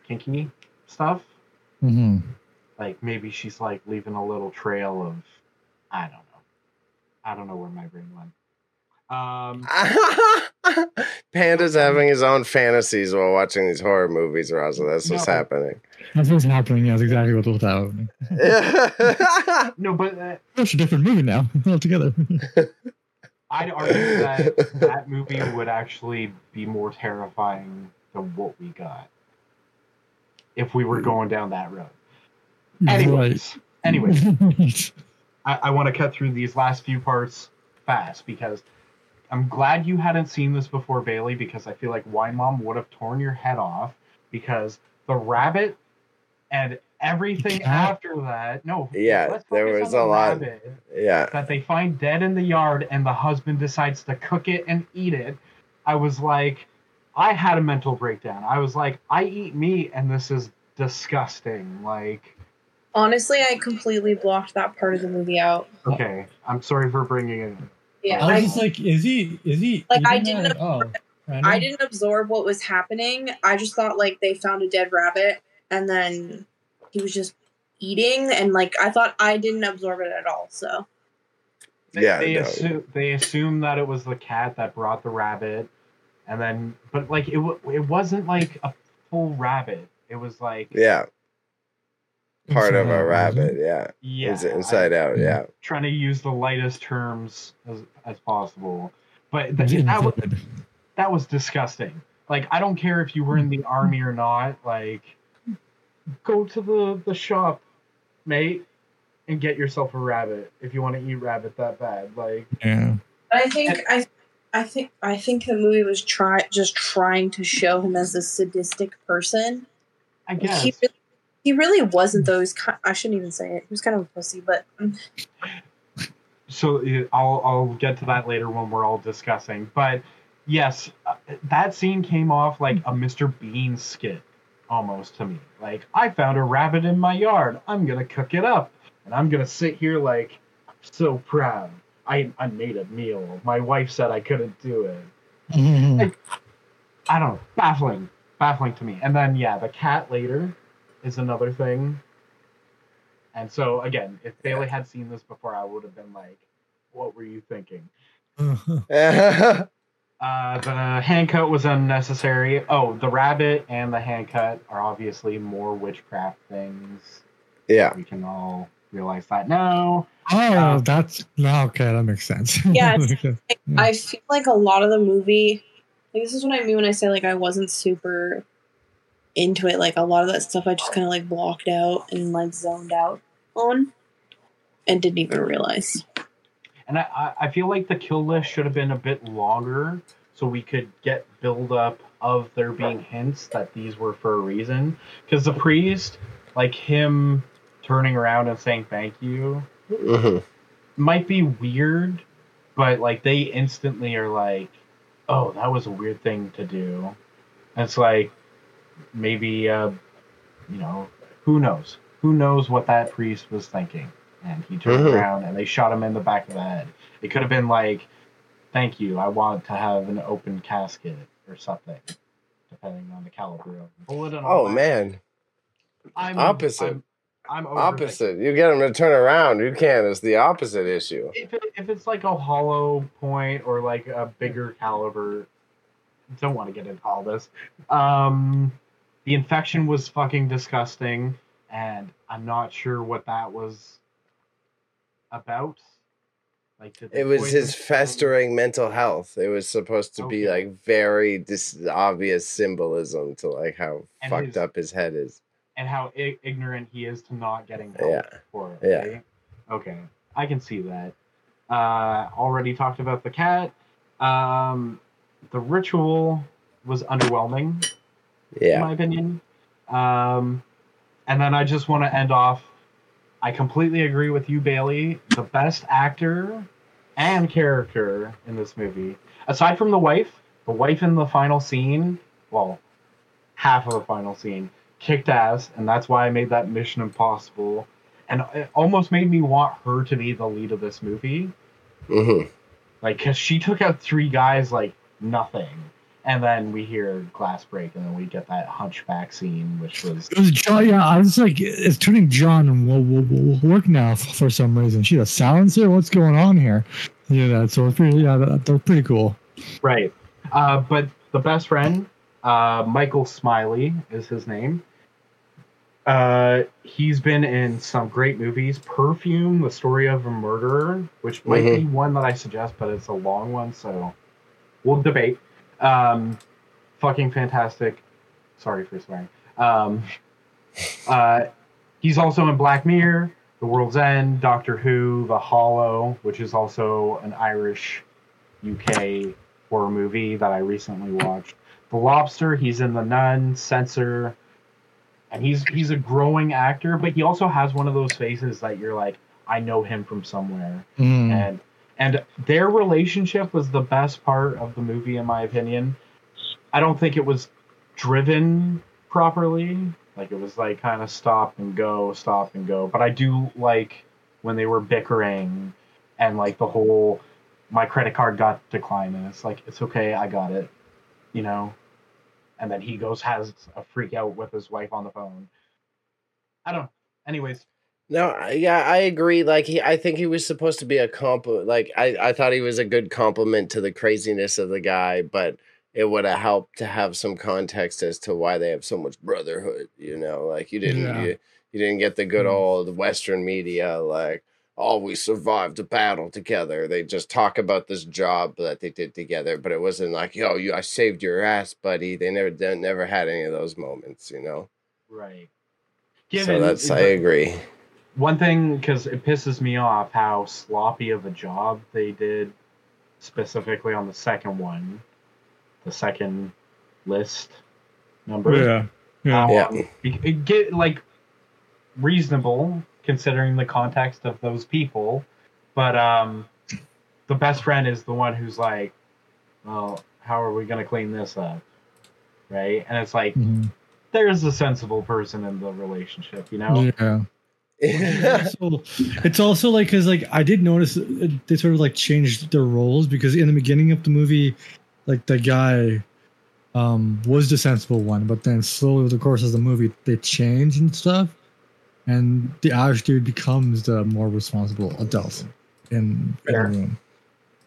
kinky stuff. hmm Like maybe she's like leaving a little trail of I don't know. I don't know where my brain went. Um Panda's having his own fantasies while watching these horror movies, Raza. That's what's No. happening. That's what's happening. Yeah, that's exactly what was happening. no, but uh, It's a different movie now altogether. I'd argue that that movie would actually be more terrifying than what we got if we were going down that road. Anyways, anyways, I, I want to cut through these last few parts fast because I'm glad you hadn't seen this before, Bailey, because I feel like Wine Mom would have torn your head off because the rabbit and everything after that. No, Yeah, there was a lot. yeah. that they find dead in the yard and the husband decides to cook it and eat it. I was like, I had a mental breakdown. I was like, I eat meat and this is disgusting. Like, Honestly, I completely blocked that part of the movie out. Okay, I'm sorry for bringing it. in. Yeah, I was I, just like, is he? Is he? Like, I didn't that? Oh, random? I didn't absorb what was happening. I just thought like they found a dead rabbit and then he was just eating and like I thought I didn't absorb it at all. So They, Yeah, they no. assume they assume that it was the cat that brought the rabbit, and then but like it it wasn't like a full rabbit. It was like Yeah, part of a out, rabbit. Yeah, yeah, Is it inside out? Yeah. trying to use the lightest terms as, as possible. But It th- that was that was disgusting. Like I don't care if you were in the army or not. Like go to the the shop, mate, and get yourself a rabbit if you want to eat rabbit that bad. Like Yeah. I think I I think I think the movie was try just trying to show him as a sadistic person. I guess He really, he really wasn't those ki I shouldn't even say it. He was kind of a pussy, but um, so I'll I'll get to that later when we're all discussing. But yes, uh, that scene came off like a Mr. Bean skit almost to me. Like I found a rabbit in my yard. I'm gonna cook it up, and I'm gonna sit here like so proud. I I made a meal. My wife said I couldn't do it. Mhm. I don't know. Baffling, baffling to me. And then yeah, the cat later is another thing. And so again, if Bailey had seen this before, I would have been like, "What were you thinking?" yeah. Uh, the hand cut was unnecessary. Oh, the rabbit and the hand cut are obviously more witchcraft things. Yeah. We can all realize that now. Oh, Uh, that's no, okay. That makes sense. Yeah, That makes sense. I feel like a lot of the movie. Like, this is what I mean when I say like I wasn't super into it. Like a lot of that stuff, I just kind of like blocked out and like zoned out on, and didn't even realize. And I, I- feel like the kill list should have been a bit longer so we could get build up of there being hints that these were for a reason. Because the priest, like him turning around and saying thank you, Mhm. might be weird, but like they instantly are like, oh, that was a weird thing to do. And it's like maybe, uh, you know, who knows? Who knows what that priest was thinking? And he turned Mhm. around and they shot him in the back of the head. It could have been like, thank you, I want to have an open casket or something, depending on the caliber of the bullet and Oh man, I'm, Opposite. I'm, I'm opposite. You get him to turn around. You can't. It's the opposite issue. if, it, if it's like a hollow point or like a bigger caliber don't want to get into all this um the infection was fucking disgusting and i'm not sure what that was about like It was his festering mental health. It was supposed to be like very dis- obvious symbolism to like how And fucked his- up his head is. and how I- ignorant he is to not getting help Yeah. for it Yeah. right? okay i can see that uh already talked about the cat um the ritual was underwhelming Yeah. in my opinion. Um, and then I just want to end off. I completely agree with you, Bailey. The best actor and character in this movie, aside from the wife, the wife in the final scene, well, half of the final scene, kicked ass, and that's why I made that Mission Impossible. And it almost made me want her to be the lead of this movie. hmm Like, because she took out three guys like nothing. And then we hear glass break, and then we get that hunchback scene, which was It was John. Yeah, I was like, it's turning John and will, will, will work now f- for some reason. She a here. What's going on here? Yeah, that so it's pretty. Yeah, that, that's pretty cool. right. Uh, but the best friend, uh, Michael Smiley, is his name. Uh, he's been in some great movies. Perfume, The Story of a Murderer, which might be one that I suggest, but it's a long one, so we'll debate. Um, fucking fantastic. Sorry for swearing. Um, uh, he's also in Black Mirror, The World's End, Doctor Who, The Hallow, which is also an Irish UK horror movie that I recently watched. The Lobster, he's in The Nun, Censor, and he's he's a growing actor, but he also has one of those faces that you're like, I know him from somewhere Mm. and and their relationship was the best part of the movie in my opinion i don't think it was driven properly Like it was like kind of stop and go, stop and go. But I do like when they were bickering and like the whole my credit card got declined and it's like it's okay, I got it. You know? And then he goes has a freak out with his wife on the phone. I don't anyways, No, yeah, I agree. Like he, I think he was supposed to be a comp. Like I, I thought he was a good compliment to the craziness of the guy, but it would have helped to have some context as to why they have so much brotherhood. You know, like you didn't, Yeah. you, you didn't get the good Mm. old Western media like. Oh, we survived a battle together. They just talk about this job that they did together, but it wasn't like, "Yo, you, I saved your ass, buddy." They never, they never had any of those moments, you know. right. so that's, I agree. One thing because it pisses me off how sloppy of a job they did specifically on the second one the second list number Yeah. Yeah. Um, Yeah. it- it get like reasonable considering the context of those people but um the best friend is the one who's like well how are we going to clean this up right and it's like Mhm. there's a sensible person in the relationship you know Yeah. So it's also like because like I did notice they sort of like changed their roles because in the beginning of the movie, like the guy um was the sensible one, but then slowly over the course of the movie they change and stuff, and the Irish dude becomes the more responsible adult in, in the Fair. room.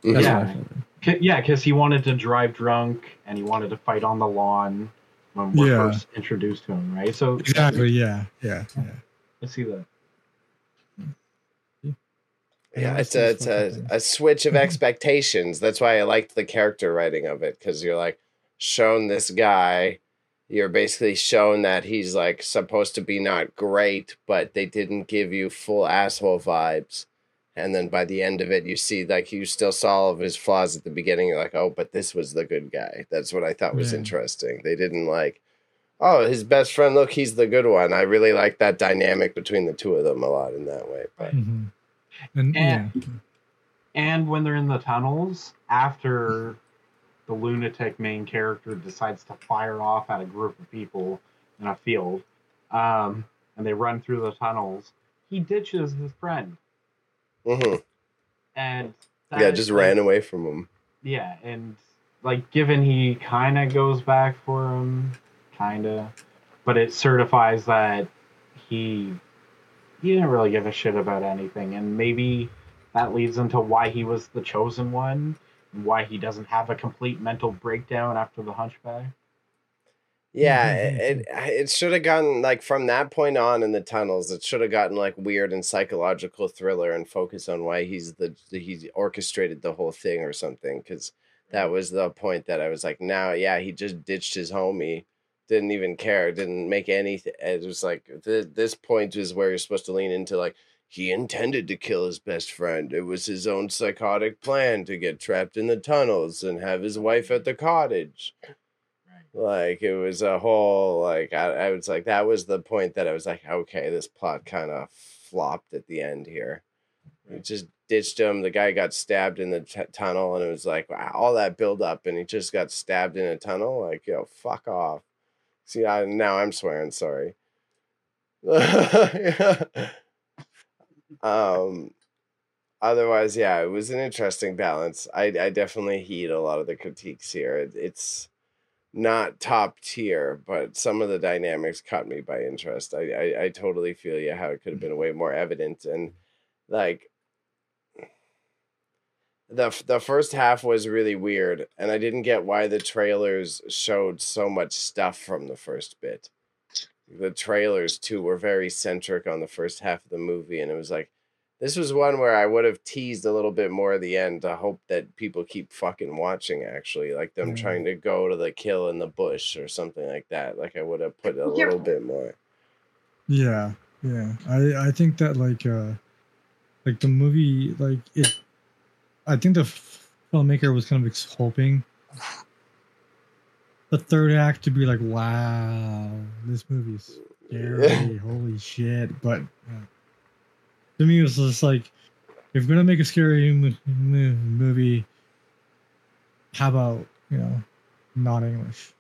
That's Yeah. what I felt. K- Yeah, because he wanted to drive drunk and he wanted to fight on the lawn when we're Yeah. first introduced to him, right? So Exactly. Yeah. Yeah. Yeah. let's see that. Yeah, it's a it's a, a switch of expectations. That's why I liked the character writing of it because you're like shown this guy, you're basically shown that he's like supposed to be not great, but they didn't give you full asshole vibes. And then by the end of it, you see like you still saw all of his flaws at the beginning. You're like, oh, but this was the good guy. That's what I thought was Yeah. interesting. They didn't like, oh, his best friend. Look, he's the good one. I really like that dynamic between the two of them a lot in that way. But Mhm. And, And- yeah. And when they're in the tunnels, after the lunatic main character decides to fire off at a group of people in a field, um, and they run through the tunnels, he ditches his friend. hmm And that yeah, is, just like- ran away from him. Yeah, and like given he kind of goes back for him, kind of, but it certifies that he he didn't really give a shit about anything, and maybe that leads into why he was the chosen one, and why he doesn't have a complete mental breakdown after the Hunchback. Yeah, it it, it should have gotten like from that point on in the tunnels. It should have gotten like weird and psychological thriller and focus on why he's the the- he's orchestrated the whole thing or something. Because that was the point that I was like, now, yeah, he just ditched his homie, didn't even care, didn't make anything. It was like th- this point is where you're supposed to lean into like he intended to kill his best friend. It was his own psychotic plan to get trapped in the tunnels and have his wife at the cottage like it was a whole like I, I was like that was the point that I was like okay this plot kind of flopped at the end here just ditched him the guy got stabbed in the t- tunnel and it was like wow, all that build up and he just got stabbed in a tunnel like yo fuck off see I, now I'm swearing sorry. Um otherwise yeah it was an interesting balance. I I definitely heed a lot of the critiques here. It, it's not top tier, but some of the dynamics caught me by interest. I, I, I totally feel you how it could have been way more evident and like the f- the first half was really weird and I didn't get why the trailers showed so much stuff from the first bit. The trailers too were very centric on the first half of the movie and it was like this was one where I would have teased a little bit more at the end to hope that people keep fucking watching actually, like them Mm. trying to go to the kill in the bush or something like that. Like I would have put a Yeah. little bit more. Yeah, yeah. I I think that like uh like the movie like it I think the filmmaker was kind of hoping the third act to be like wow this movie's scary. Holy shit. But uh, to me it was just like if you're gonna make a scary mo- mo- movie how about you know not English?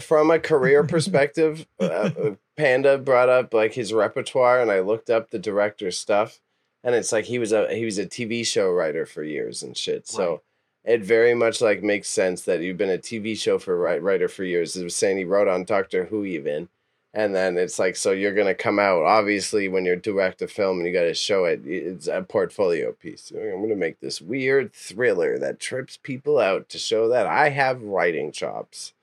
From a career perspective, uh, Panda brought up like his repertoire, and I looked up the director's stuff, and it's like he was a he was a TV show writer for years and shit. So Right. it very much like makes sense that you've been a TV show for writer for years. It was saying he wrote on Doctor Who even, and then it's like so you're gonna come out obviously when you're direct a film and you got to show it. It's a portfolio piece. I'm gonna make this weird thriller that trips people out to show that I have writing chops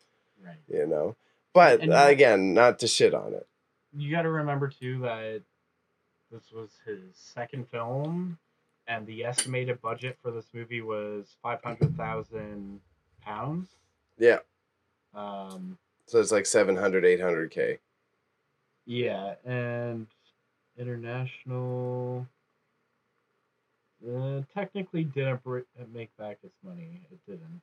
Right. you know. But And- again, not to shit on it. You got to remember too that this was his second film, and the estimated budget for this movie was five hundred thousand pounds. Yeah. Um, So it's like 700, 800K. yeah, and international uh, technically didn't br- make back its money. It didn't.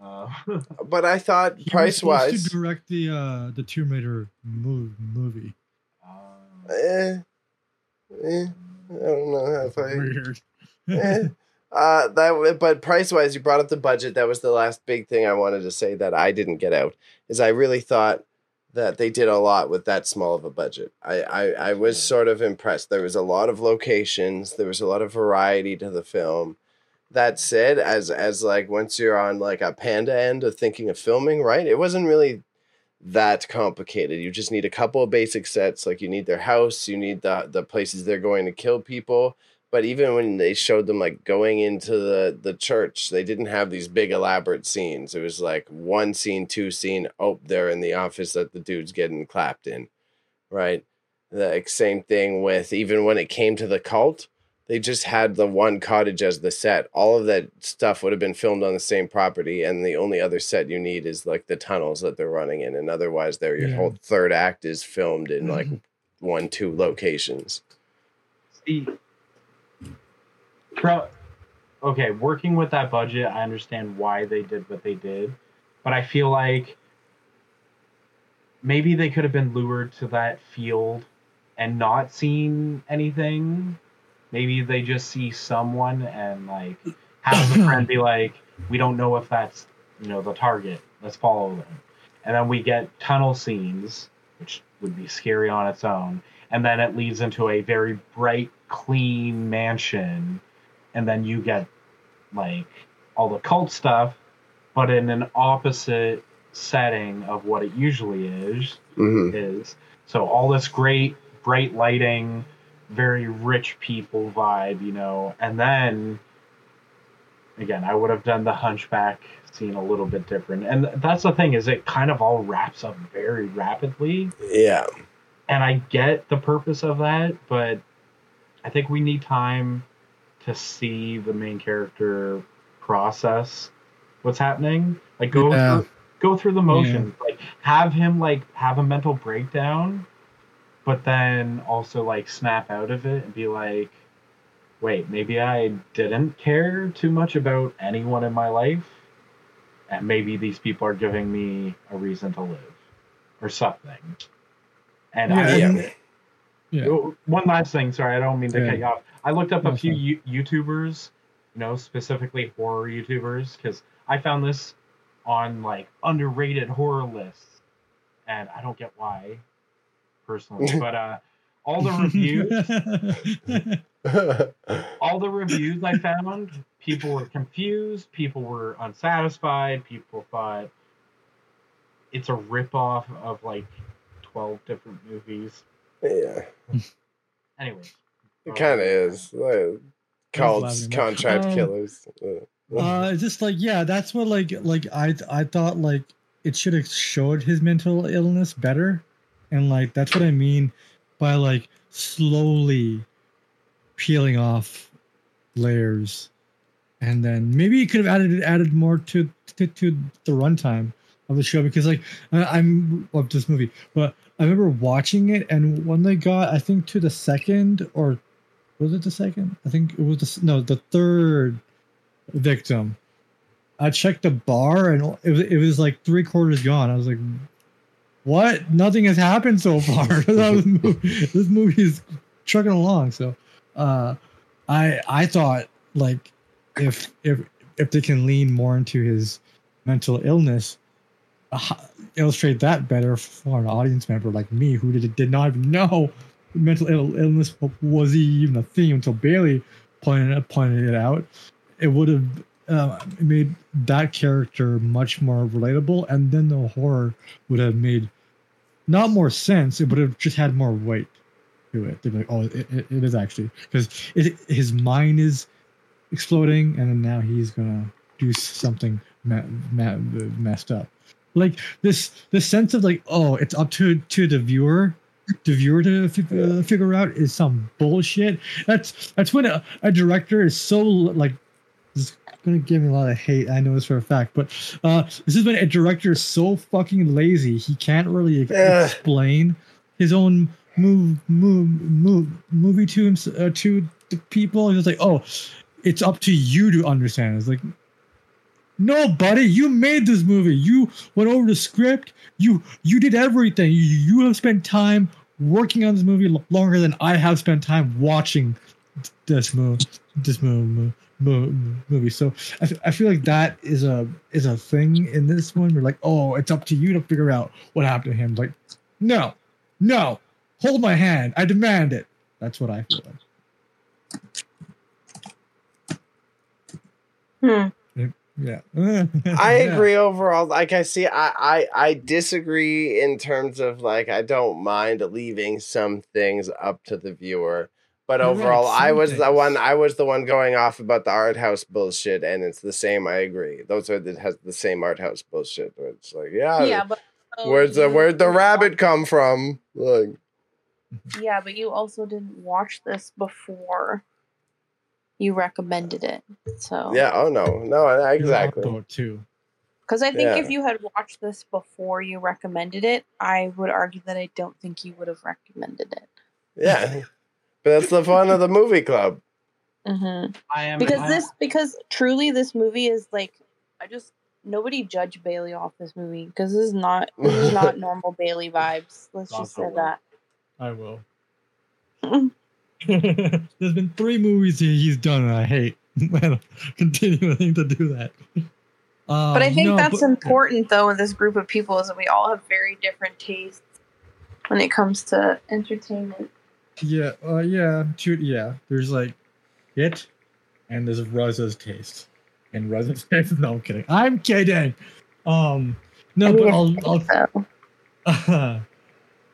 Uh, But I thought He was price supposed wise, to direct the uh the Tomb Raider movie. um, eh, eh, I don't know if I. Weird. eh. Uh, that but price wise, you brought up the budget. That was the last big thing I wanted to say that I didn't get out. Is I really thought that they did a lot with that small of a budget. I, I, I was sort of impressed. There was a lot of locations. There was a lot of variety to the film. That said, as as like once you're on like a panda end of thinking of filming, right? It wasn't really that complicated. You just need a couple of basic sets. Like you need their house, you need the the places they're going to kill people. But even when they showed them like going into the the church, they didn't have these big elaborate scenes. It was like one scene, two scene. Oh, they're in the office that the dude's getting clapped in, right? The same thing with even when it came to the cult, they just had the one cottage as the set. All of that stuff would have been filmed on the same property, and the only other set you need is like the tunnels that they're running in, and otherwise, there your Yeah. whole third act is filmed in like mm-hmm. one, two locations. See, pro, okay, working with that budget, I understand why they did what they did, but I feel like maybe they could have been lured to that field and not seen anything. Maybe they just see someone and like have a friend be like, "We don't know if that's you know the target. Let's follow them." And then we get tunnel scenes, which would be scary on its own and then it leads into a very bright, clean mansion, and then you get like all the cult stuff, but in an opposite setting of what it usually is. hmm Is so all this great, bright lighting, very rich people vibe, you know, and then again, I would have done the Hunchback scene a little bit different, and that's the thing is it kind of all wraps up very rapidly Yeah. and I get the purpose of that, but I think we need time to see the main character process what's happening. Like go Yeah. through, go through the motions. Like have him like have a mental breakdown, but then also like snap out of it and be like, wait, maybe I didn't care too much about anyone in my life, and maybe these people are giving me a reason to live or something. And Yeah, I, Yeah. and- yeah. Oh, One last thing, sorry, I don't mean to Yeah. cut you off. I looked up No, a few fine. YouTubers, you know, specifically horror YouTubers, because I found this on like underrated horror lists, and I don't get why, personally. but uh, all the reviews, all the reviews I found, people were confused, people were unsatisfied, people thought it's a ripoff of like twelve different movies. yeah. Anyways, It kind of is. Like, cults, laughing. contract Um, killers. Uh, uh just like yeah that's what like like i i thought like it should have showed his mental illness better and like that's what i mean by like slowly peeling off layers and then maybe you could have added added more to to, to the runtime of the show because like i'm of this movie but i remember watching it and when they got i think to the second or was it the second i think it was the no the third victim. I checked the bar and it was, it was like three quarters gone. I was like, "What? Nothing has happened so far. this movie this movie is trucking along." So, uh, I I thought like if if if they can lean more into his mental illness, uh, illustrate that better for an audience member like me who did, did not even know mental Ill- illness was even a theme until Bailey pointed pointed it out. It would have uh, made that character much more relatable, and then the horror would have made not more sense. It would have just had more weight to it. They'd be like, "Oh, it, it, it is actually," because his mind is exploding, and now he's gonna do something ma- ma- messed up. Like this, this sense of like, oh, it's up to to the viewer, the viewer to uh, figure out is some bullshit. That's that's when a, a director is so like. Gonna give me a lot of hate. I know this for a fact, but uh, this is when a director is so fucking lazy he can't really explain his own move, move, move, movie to him uh, to the people. He's like, oh, it's up to you to understand. It's like, no, buddy, you made this movie. You went over the script. You you did everything. You, you have spent time working on this movie lo- longer than I have spent time watching this movie. This movie. Movie. So I feel like that is a is a thing in this one. We're like, oh, it's up to you to figure out what happened to him. Like, no, no, hold my hand. I demand it. That's what I feel like. Hmm. Yeah. I Yeah. agree overall. Like I see, I, I I disagree in terms of like I don't mind leaving some things up to the viewer, but You're right, overall, I some was the one. I was the one going off about the art house bullshit, and it's the same. I agree. Those are the has the same art house bullshit. Where it's like, yeah, yeah, but also where's the where'd the rabbit come from? Like, Yeah, but you also didn't watch this before you recommended it. So yeah, oh no, no, exactly. too. Because I think Yeah. if you had watched this before you recommended it, I would argue that I don't think you would have recommended it. Yeah, but that's the fun of the movie club. hmm I am Because I- this, because truly, this movie is like, I just nobody judge Bailey off this movie because this is not this is not normal Bailey vibes. Let's just say Also- that. I will. There's been three movies he- he's done, and I hate continuing to do that. Um, But I think no, that's but- important though in this group of people is that we all have very different tastes when it comes to entertainment. Yeah, uh, yeah, shoot, yeah. There's like it, and there's Ruza's taste, and Ruza's taste. No, I'm kidding. I'm kidding. Um, no, I but I'll, I'll so.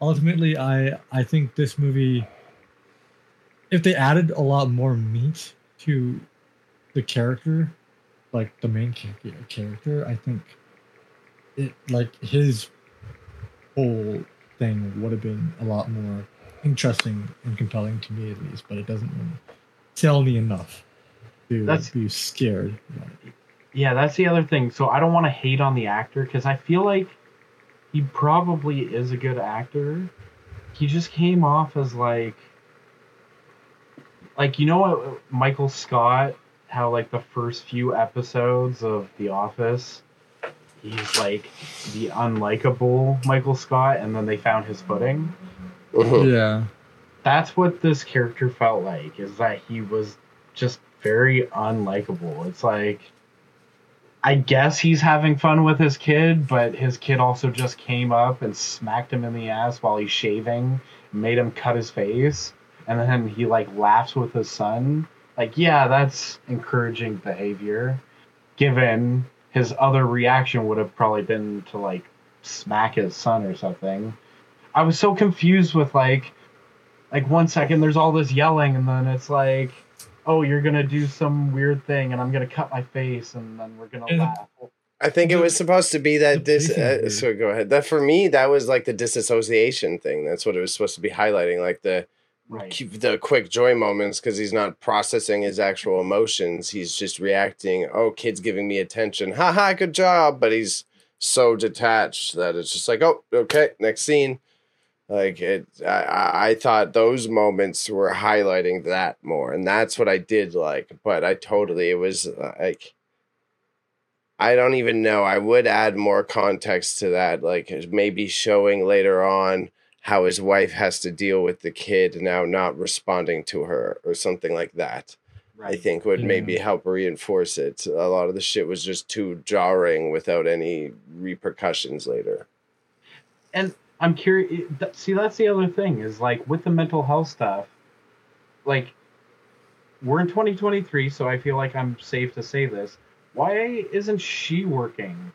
ultimately i i think this movie if they added a lot more meat to the character like the main character i think it like his whole thing would have been a lot more interesting and compelling to me at least but it doesn't really tell me enough to That's- be scared. Yeah, that's the other thing. So I don't want to hate on the actor because I feel like he probably is a good actor. He just came off as like, like you know what Michael Scott, how like the first few episodes of The Office, he's like the unlikable Michael Scott, and then they found his footing. Mhm. yeah That's what this character felt like. Is that he was just very unlikable. It's like I guess he's having fun with his kid, but his kid also just came up and smacked him in the ass while he's shaving, made him cut his face, and then he like laughs with his son. Like, yeah, that's encouraging behavior. Given his other reaction would have probably been to like smack his son or something. I was so confused with like like one second there's all this yelling and then it's like oh you're gonna do some weird thing and i'm gonna cut my face and then we're gonna laugh I think it was supposed to be that this. Uh, so go ahead. That for me, that was like the disassociation thing. That's what it was supposed to be highlighting, like the right the quick joy moments because he's not processing his actual emotions. He's just reacting. Oh, kid's giving me attention. Ha ha, good job. But he's so detached that it's just like, oh, okay, next scene. Like it, I, I I thought those moments were highlighting that more, and that's what I did like. But I totally, it was like, I don't even know. I would add more context to that, like maybe showing later on how his wife has to deal with the kid now not responding to her or something like that. I think would maybe help reinforce it. A lot of the shit was just too jarring without any repercussions later. and I'm curious. See, that's the other thing is like with the mental health stuff. Like, we're in 2023, so I feel like I'm safe to say this. Why isn't she working?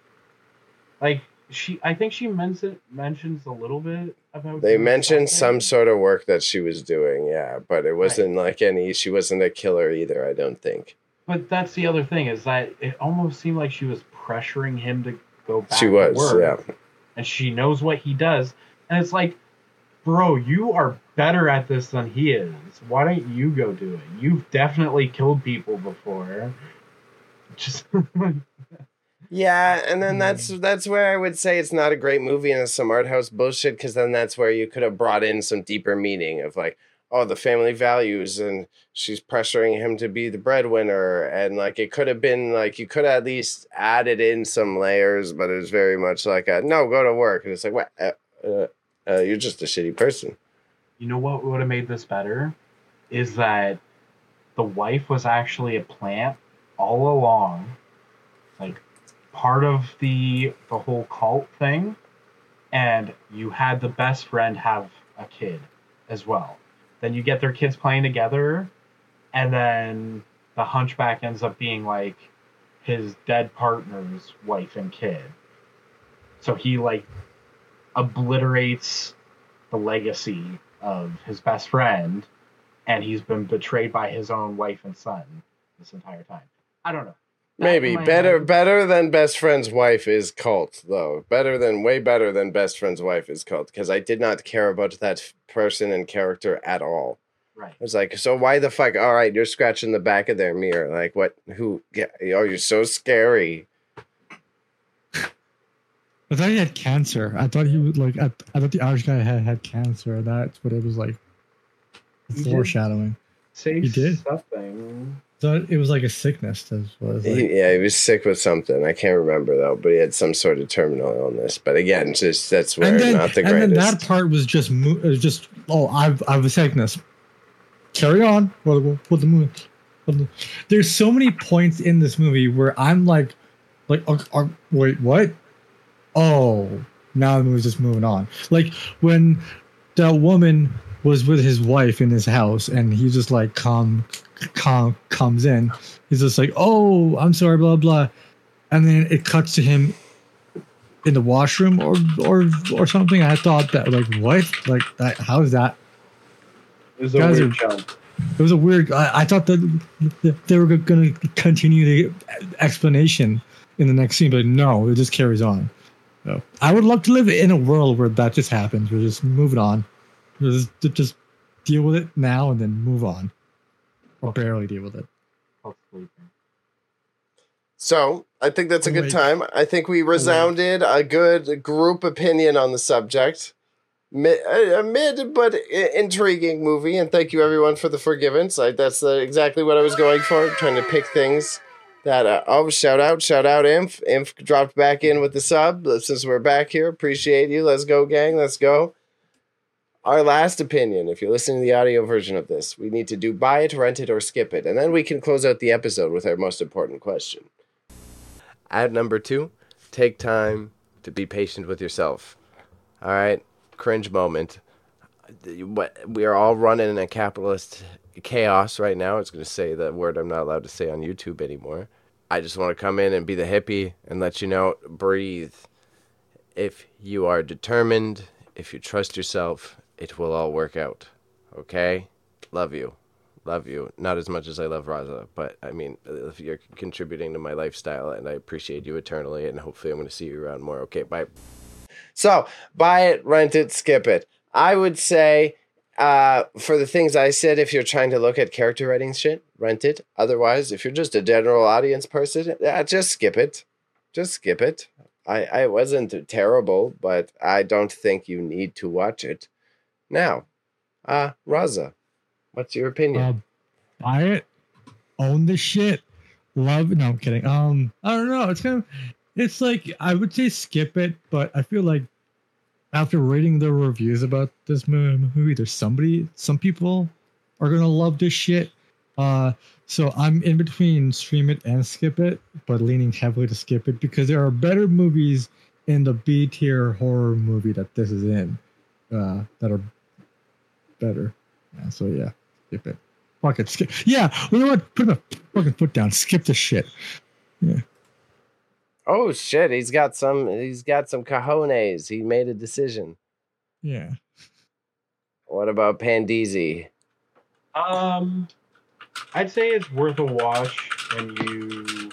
Like she, I think she mentions mentions a little bit about. They mentioned some sort of work that she was doing, yeah, but it wasn't like any. She wasn't a killer either. I don't think But that's the other thing is that it almost seemed like she was pressuring him to go back. she was. Yeah, and she knows what he does. And it's like bro you are better at this than he is. Why don't you go do it? You've definitely killed people before. Just yeah, and then that's that's where I would say it's not a great movie and it's some art house bullshit because then that's where you could have brought in some deeper meaning of like, oh, the family values and she's pressuring him to be the breadwinner and like it could have been like you could at least added in some layers, but it was very much like a, no, go to work and it's like what. Uh, uh, uh, you're just a shitty person. you know what would have made this better is that the wife was actually a plant all along like part of the the whole cult thing and you had the best friend have a kid as well then you get their kids playing together and then the hunchback ends up being like his dead partner's wife and kid. So he like obliterates the legacy of his best friend and he's been betrayed by his own wife and son this entire time. I don't know Maybe better head- better than best friend's wife is cult though. Better than way better than best friend's wife is cult because I did not care about that person and character at all. right I was like, so why the fuck? All right, you're scratching the back of their mirror. Like what? Who? Yeah, oh, you're so scary. I thought he had cancer. I thought he was like. I, I thought the Irish guy had had cancer. That's what it was like. Foreshadowing. say He did? something Thought it was like a sickness. It was like. He, yeah, he was sick with something. I can't remember though, but he had some sort of terminal illness. But again, just that's where then, not the and then that part was just mo- just oh I've I've a sickness. Carry on. What, what, what the movie? There's so many points in this movie where I'm like, like, uh, uh, wait, what? Oh, now the movie's just moving on. Like when that woman was with his wife in his house, and he just like come, come comes in. He's just like, oh, I'm sorry, blah blah, and then it cuts to him in the washroom or or or something. I thought that like what like that, how is that? it was a Guys weird are- jump It was a weird. I, I thought that that they were going to continue the explanation in the next scene, but no, it just carries on. So I would love to live in a world where that just happens. We're just moving on. Just just deal with it now and then move on, or barely deal with it. So I think that's a good wait. time. I think we resounded a good group opinion on the subject. Mid, a a mid but intriguing movie, and thank you everyone for the forgiveness. I, that's uh, exactly what I was going for. Trying to pick things that. Uh, oh, shout out, shout out, Inf. Inf dropped back in with the sub. Since we're back here, appreciate you. Let's go, gang. Let's go. Our last opinion, if you're listening to the audio version of this, we need to do buy it, rent it, or skip it, and then we can close out the episode with our most important question. At number two, take time to be patient with yourself. All right, cringe moment. We are all running in a capitalist chaos right now. It's going to say the word I'm not allowed to say on YouTube anymore. I just want to come in and be the hippie and let you know breathe. If you are determined, if you trust yourself, it will all work out. Okay? Love you. Love you. Not as much as I love Raza, but I mean, if you're contributing to my lifestyle, and I appreciate you eternally, and hopefully I'm going to see you around more. Okay, bye. So, buy it, rent it, skip it. I would say, uh, for the things I said, if you're trying to look at character writing shit, rent it. Otherwise, if you're just a general audience person, yeah, just skip it. Just skip it. I, I wasn't terrible, but I don't think you need to watch it. Now, uh, Raza, what's your opinion? Uh, buy it, own the shit, love. No, I'm kidding. Um, I don't know. It's kind of, it's like I would say skip it, but I feel like after reading the reviews about this movie, there's somebody, some people are gonna love this shit, Uh, so I'm in between stream it and skip it, but leaning heavily to skip it because there are better movies in the B tier horror movie that this is in, uh, that are better. Yeah, so yeah, skip it. Fuck it, skip. Yeah, you know what? Put my fucking foot down. Skip the shit. Yeah. Oh shit, he's got some he's got some cojones. He made a decision. Yeah. What about Pandeezy? Um, I'd say it's worth a watch when you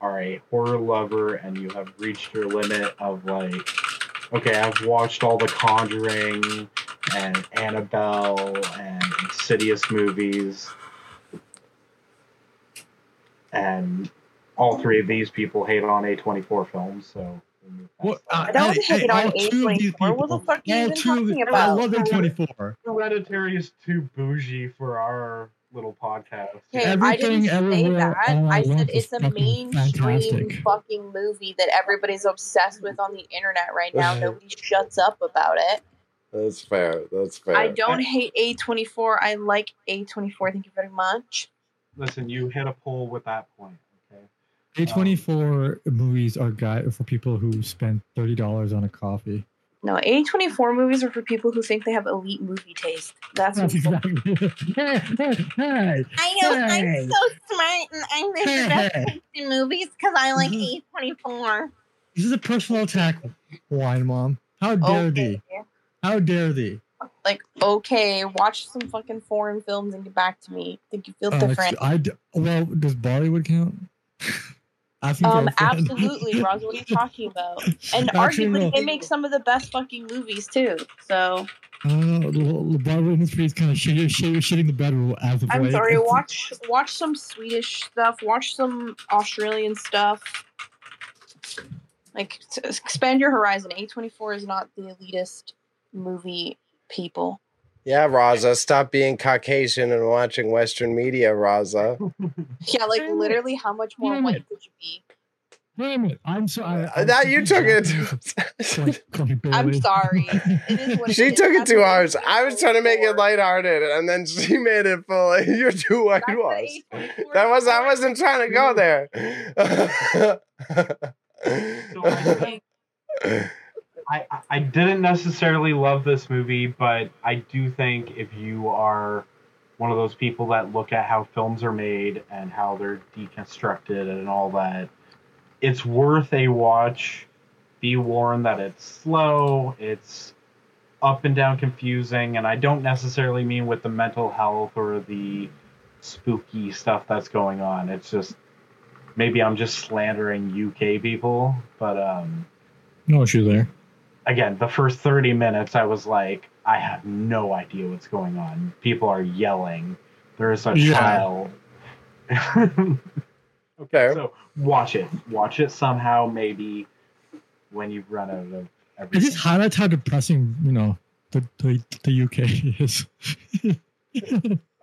are a horror lover and you have reached your limit of like, okay, I've watched all the Conjuring and Annabelle and Insidious movies, and all three of these people hate on A24 films, so. we'll move past What? Uh, I don't hey, hate hey, on all two A24. What the people- fuck are you all even two talking the- I love A24. Hereditary is too bougie for our little podcast. Okay, I didn't say that. all I said it's a mainstream fantastic. fucking movie that everybody's obsessed with on the internet right now. Nobody shuts up about it. That's fair. That's fair. I don't hate A24. I like A24. Thank you very much. Listen, you hit a poll with that point. Okay. A24 movies are guide for people who spend thirty dollars on a coffee. No, A24 movies are for people who think they have elite movie taste. That's what That's exactly. hey, hey, hey. I know Hey. I'm so smart and I make the best Hey. in movies because I like Mhm. A24. This is a personal attack, wine mom. How dare thee? How dare thee? Like, okay, watch some fucking foreign films and get back to me. Think you feel Uh, different. I d- well, does Bollywood count? Um, absolutely, Roz. What are you talking about? And Actually, arguably, no. they make some of the best fucking movies too. So I don't know. The, the Bollywood industry is kind of shitting, shitting, shitting the bed as of I'm late. sorry. Watch watch some Swedish stuff. Watch some Australian stuff. Like expand your horizon. A24 is not the elitist movie people. Yeah, Raza, stop being Caucasian and watching Western media, Raza. Yeah, like literally, how much more Damn white it. could you be? Damn it! I'm sorry. Uh, now you took it. I'm sorry. It is what it she took it That's too hard. I was trying to make it for. lighthearted, and then she made it full. You're too That's what whitewashed. A24 That was I wasn't trying to go there. I- I didn't necessarily love this movie, but I do think if you are one of those people that look at how films are made and how they're deconstructed and all that, it's worth a watch. Be warned that it's slow, it's up and down confusing, and I don't necessarily mean with the mental health or the spooky stuff that's going on. It's just maybe I'm just slandering UK people, but um no issue there. Again, the first 30 minutes, I was like, I have no idea what's going on. People are yelling. There is a Yeah. child. okay. so watch it. Watch it somehow, maybe when you've run out of It everything. just highlights how depressing you know the the, the UK is.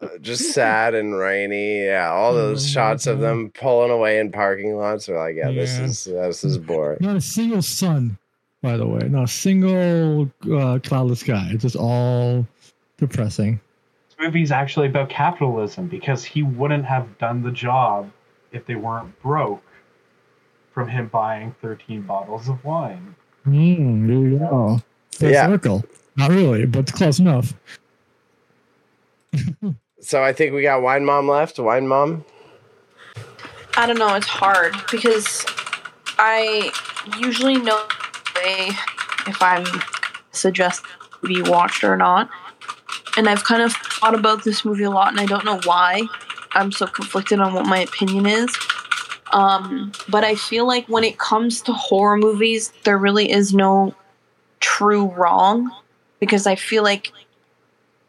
Uh, just sad and rainy. Yeah, all those Oh, shots of them pulling away in parking lots are like, yeah, this is this is boring. Not a single sun, by the way. Not a single uh, cloudless sky. It's just all depressing. This movie's actually about capitalism because he wouldn't have done the job if they weren't broke from him buying 13 bottles of wine. Mm, there you go. Full Yeah. circle. Not really, but close enough. So I think we got Wine Mom left. Wine Mom. I don't know. It's hard because I usually know if I'm suggest to be watched or not, and I've kind of thought about this movie a lot, and I don't know why. I'm so conflicted on what my opinion is. Um, but I feel like when it comes to horror movies, there really is no true wrong because I feel like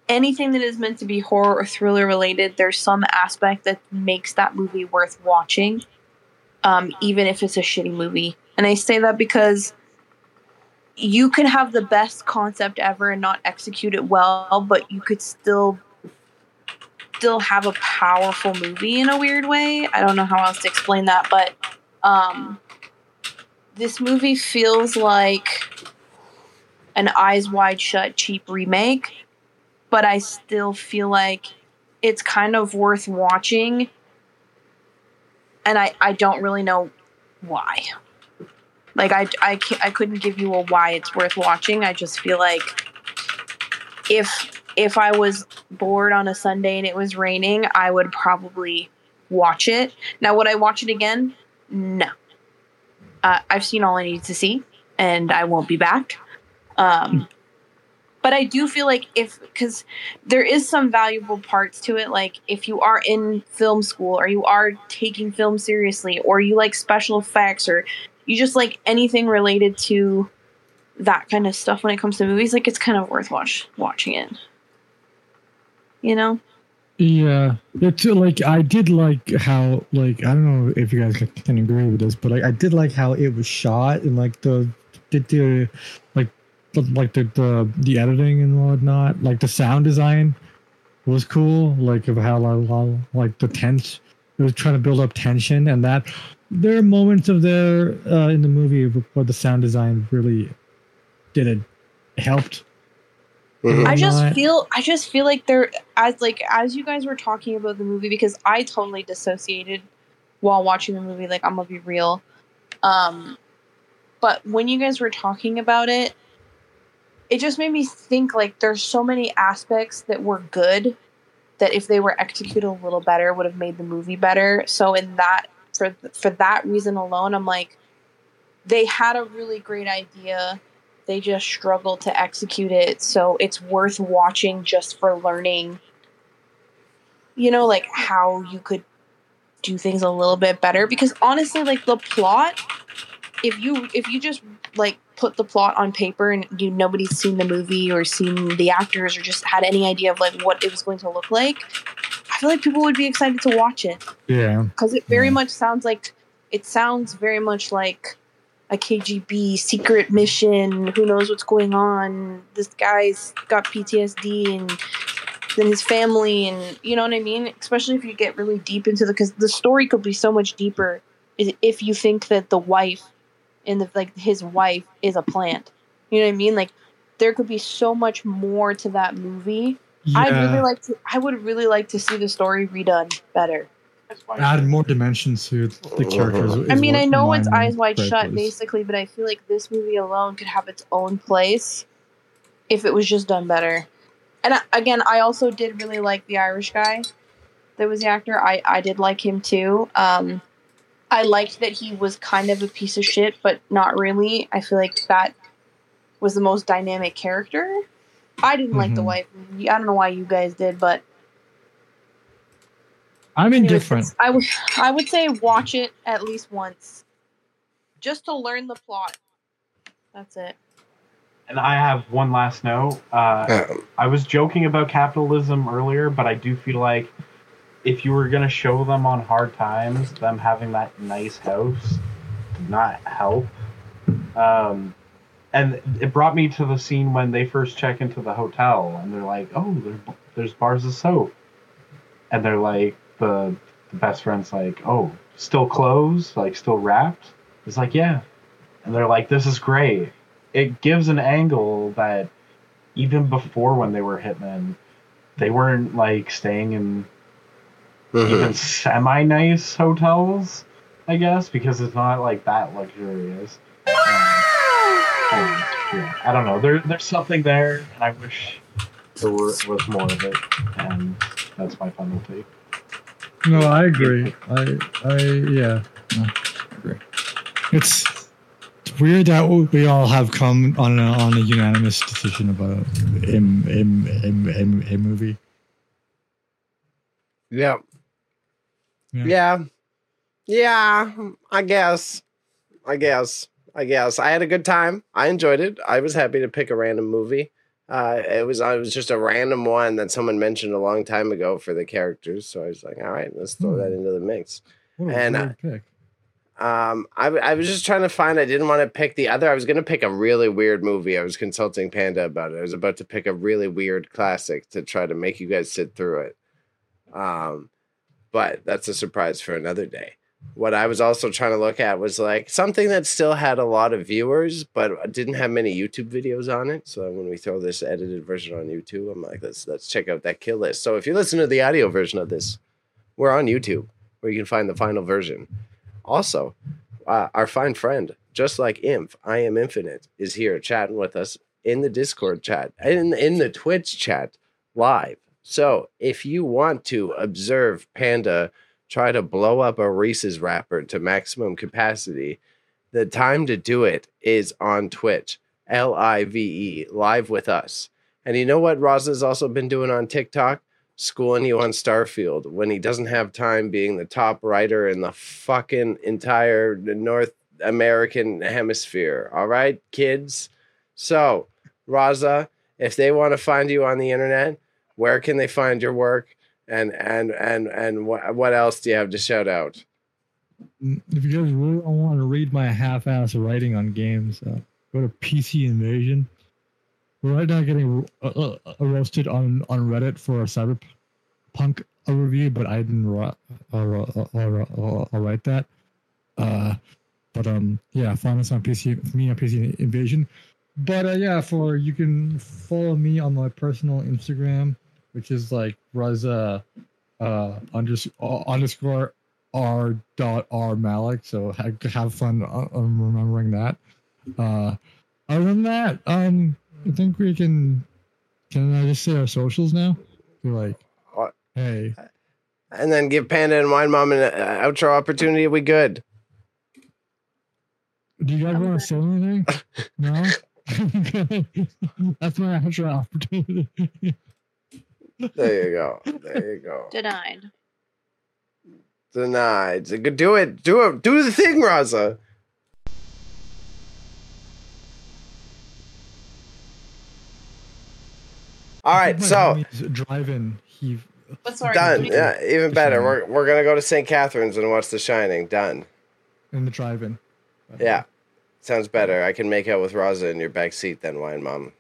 anything that is meant to be horror or thriller related, there's some aspect that makes that movie worth watching, um, even if it's a shitty movie. And I say that because you can have the best concept ever and not execute it well, but you could still still have a powerful movie in a weird way. I don't know how else to explain that, but um, this movie feels like an eyes wide shut cheap remake but I still feel like it's kind of worth watching and I, I don't really know why. Like I, I, I couldn't give you a why it's worth watching. I just feel like if if I was bored on a Sunday and it was raining, I would probably watch it. Now, would I watch it again? No. Uh, I've seen all I need to see, and I won't be back. Um, but I do feel like if because there is some valuable parts to it, like if you are in film school or you are taking film seriously, or you like special effects, or you just like anything related to that kind of stuff when it comes to movies, like it's kind of worth watch watching it. You know. Yeah, it's like I did like how like I don't know if you guys can agree with this, but like I did like how it was shot and like the did the like the, like the, the the editing and whatnot, like the sound design was cool. Like of how like the tense it was trying to build up tension, and that there are moments of there uh, in the movie where the sound design really did it helped Mm-hmm. I just feel I just feel like there as like as you guys were talking about the movie because I totally dissociated while watching the movie like I'm gonna be real. Um but when you guys were talking about it it just made me think like there's so many aspects that were good that if they were executed a little better would have made the movie better. So in that for for that reason alone I'm like they had a really great idea they just struggled to execute it. So it's worth watching just for learning, you know, like how you could do things a little bit better. Because honestly, like the plot, if you if you just like put the plot on paper and you nobody's seen the movie or seen the actors or just had any idea of like what it was going to look like, I feel like people would be excited to watch it. Yeah. Because it very yeah. much sounds like it sounds very much like a KGB secret mission. Who knows what's going on? This guy's got PTSD and then his family, and you know what I mean. Especially if you get really deep into the because the story could be so much deeper if you think that the wife and the like his wife is a plant. You know what I mean? Like there could be so much more to that movie. Yeah. I'd really like to. I would really like to see the story redone better add more dimensions to the characters. I mean, I know it's Eyes Wide Shut, was. basically, but I feel like this movie alone could have its own place if it was just done better. And again, I also did really like the Irish guy that was the actor. I I did like him too. Um, I liked that he was kind of a piece of shit, but not really. I feel like that was the most dynamic character. I didn't mm-hmm. like the mm-hmm. wife. I don't know why you guys did, but I'm indifferent. I would I would say watch it at least once, just to learn the plot. That's it. And I have one last note. Uh, I was joking about capitalism earlier, but I do feel like if you were gonna show them on hard times, them having that nice house did not help. Um, and it brought me to the scene when they first check into the hotel, and they're like, "Oh, there's bars of soap," and they're like, the, the best friend's like, "Oh, still closed? Like still wrapped?" It's like, "Yeah," and they're like, "This is great." It gives an angle that even before when they were hitmen, they weren't like staying in mm-hmm. even semi nice hotels, I guess, because it's not like that luxurious. Um, I don't know. There, there's something there, and I wish there were, was more of it. And that's my final take. No, I agree. I, I, yeah, no, I agree. It's, it's weird that we all have come on a, on a unanimous decision about a, a, a, a movie. Yeah. yeah. Yeah. Yeah. I guess. I guess. I guess. I had a good time. I enjoyed it. I was happy to pick a random movie. Uh, it was it was just a random one that someone mentioned a long time ago for the characters. So I was like, all right, let's throw hmm. that into the mix. and uh. Um, I, I was just trying to find. I didn't want to pick the other. I was going to pick a really weird movie. I was consulting Panda about it. I was about to pick a really weird classic to try to make you guys sit through it. Um, but that's a surprise for another day. What I was also trying to look at was like something that still had a lot of viewers, but didn't have many YouTube videos on it. So when we throw this edited version on YouTube, I'm like, let's let's check out that kill list. So if you listen to the audio version of this, we're on YouTube where you can find the final version. Also, uh, our fine friend, just like Imp, I am Infinite, is here chatting with us in the Discord chat, in in the Twitch chat live. So if you want to observe Panda try to blow up a Reese's wrapper to maximum capacity, the time to do it is on Twitch, L I V E, live with us. And you know what Raza's also been doing on TikTok? Schooling you on Starfield when he doesn't have time being the top writer in the fucking entire North American hemisphere. All right, kids? So, Raza, if they want to find you on the internet, where can they find your work? And and and and what what else do you have to shout out? Mm, If you guys really want to read my half-ass writing on games, uh, go to PC Invasion. We're right now getting uh, uh, uh, roasted on on Reddit for a Cyberpunk review, but I didn't write, uh, uh, write that. But um, yeah, find us on PC, me on PC Invasion. But yeah, for you can follow me on my personal Instagram, which is like Raza uh, unders- uh, underscore r dot r malik. So have, have fun uh, um, remembering that. Uh, other than that, um, I think we can. Can I just say our socials now? Be like, What? hey, And then give Panda and Wine Mom an uh, outro opportunity. We good? do you guys want to say anything? No. That's my outro opportunity. There you go. There you go. Denied. Denied. Do it. Do it. Do the thing, Raza. All right. So homie's driving. He But sorry. done. Yeah. Even better. Shining. We're we're gonna go to St. Catharines and watch The Shining. Done. in the drive-in. Yeah. Sounds better. I can make out with Raza in your back seat then, Wine Mom.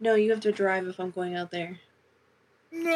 No, you have to drive if I'm going out there. No.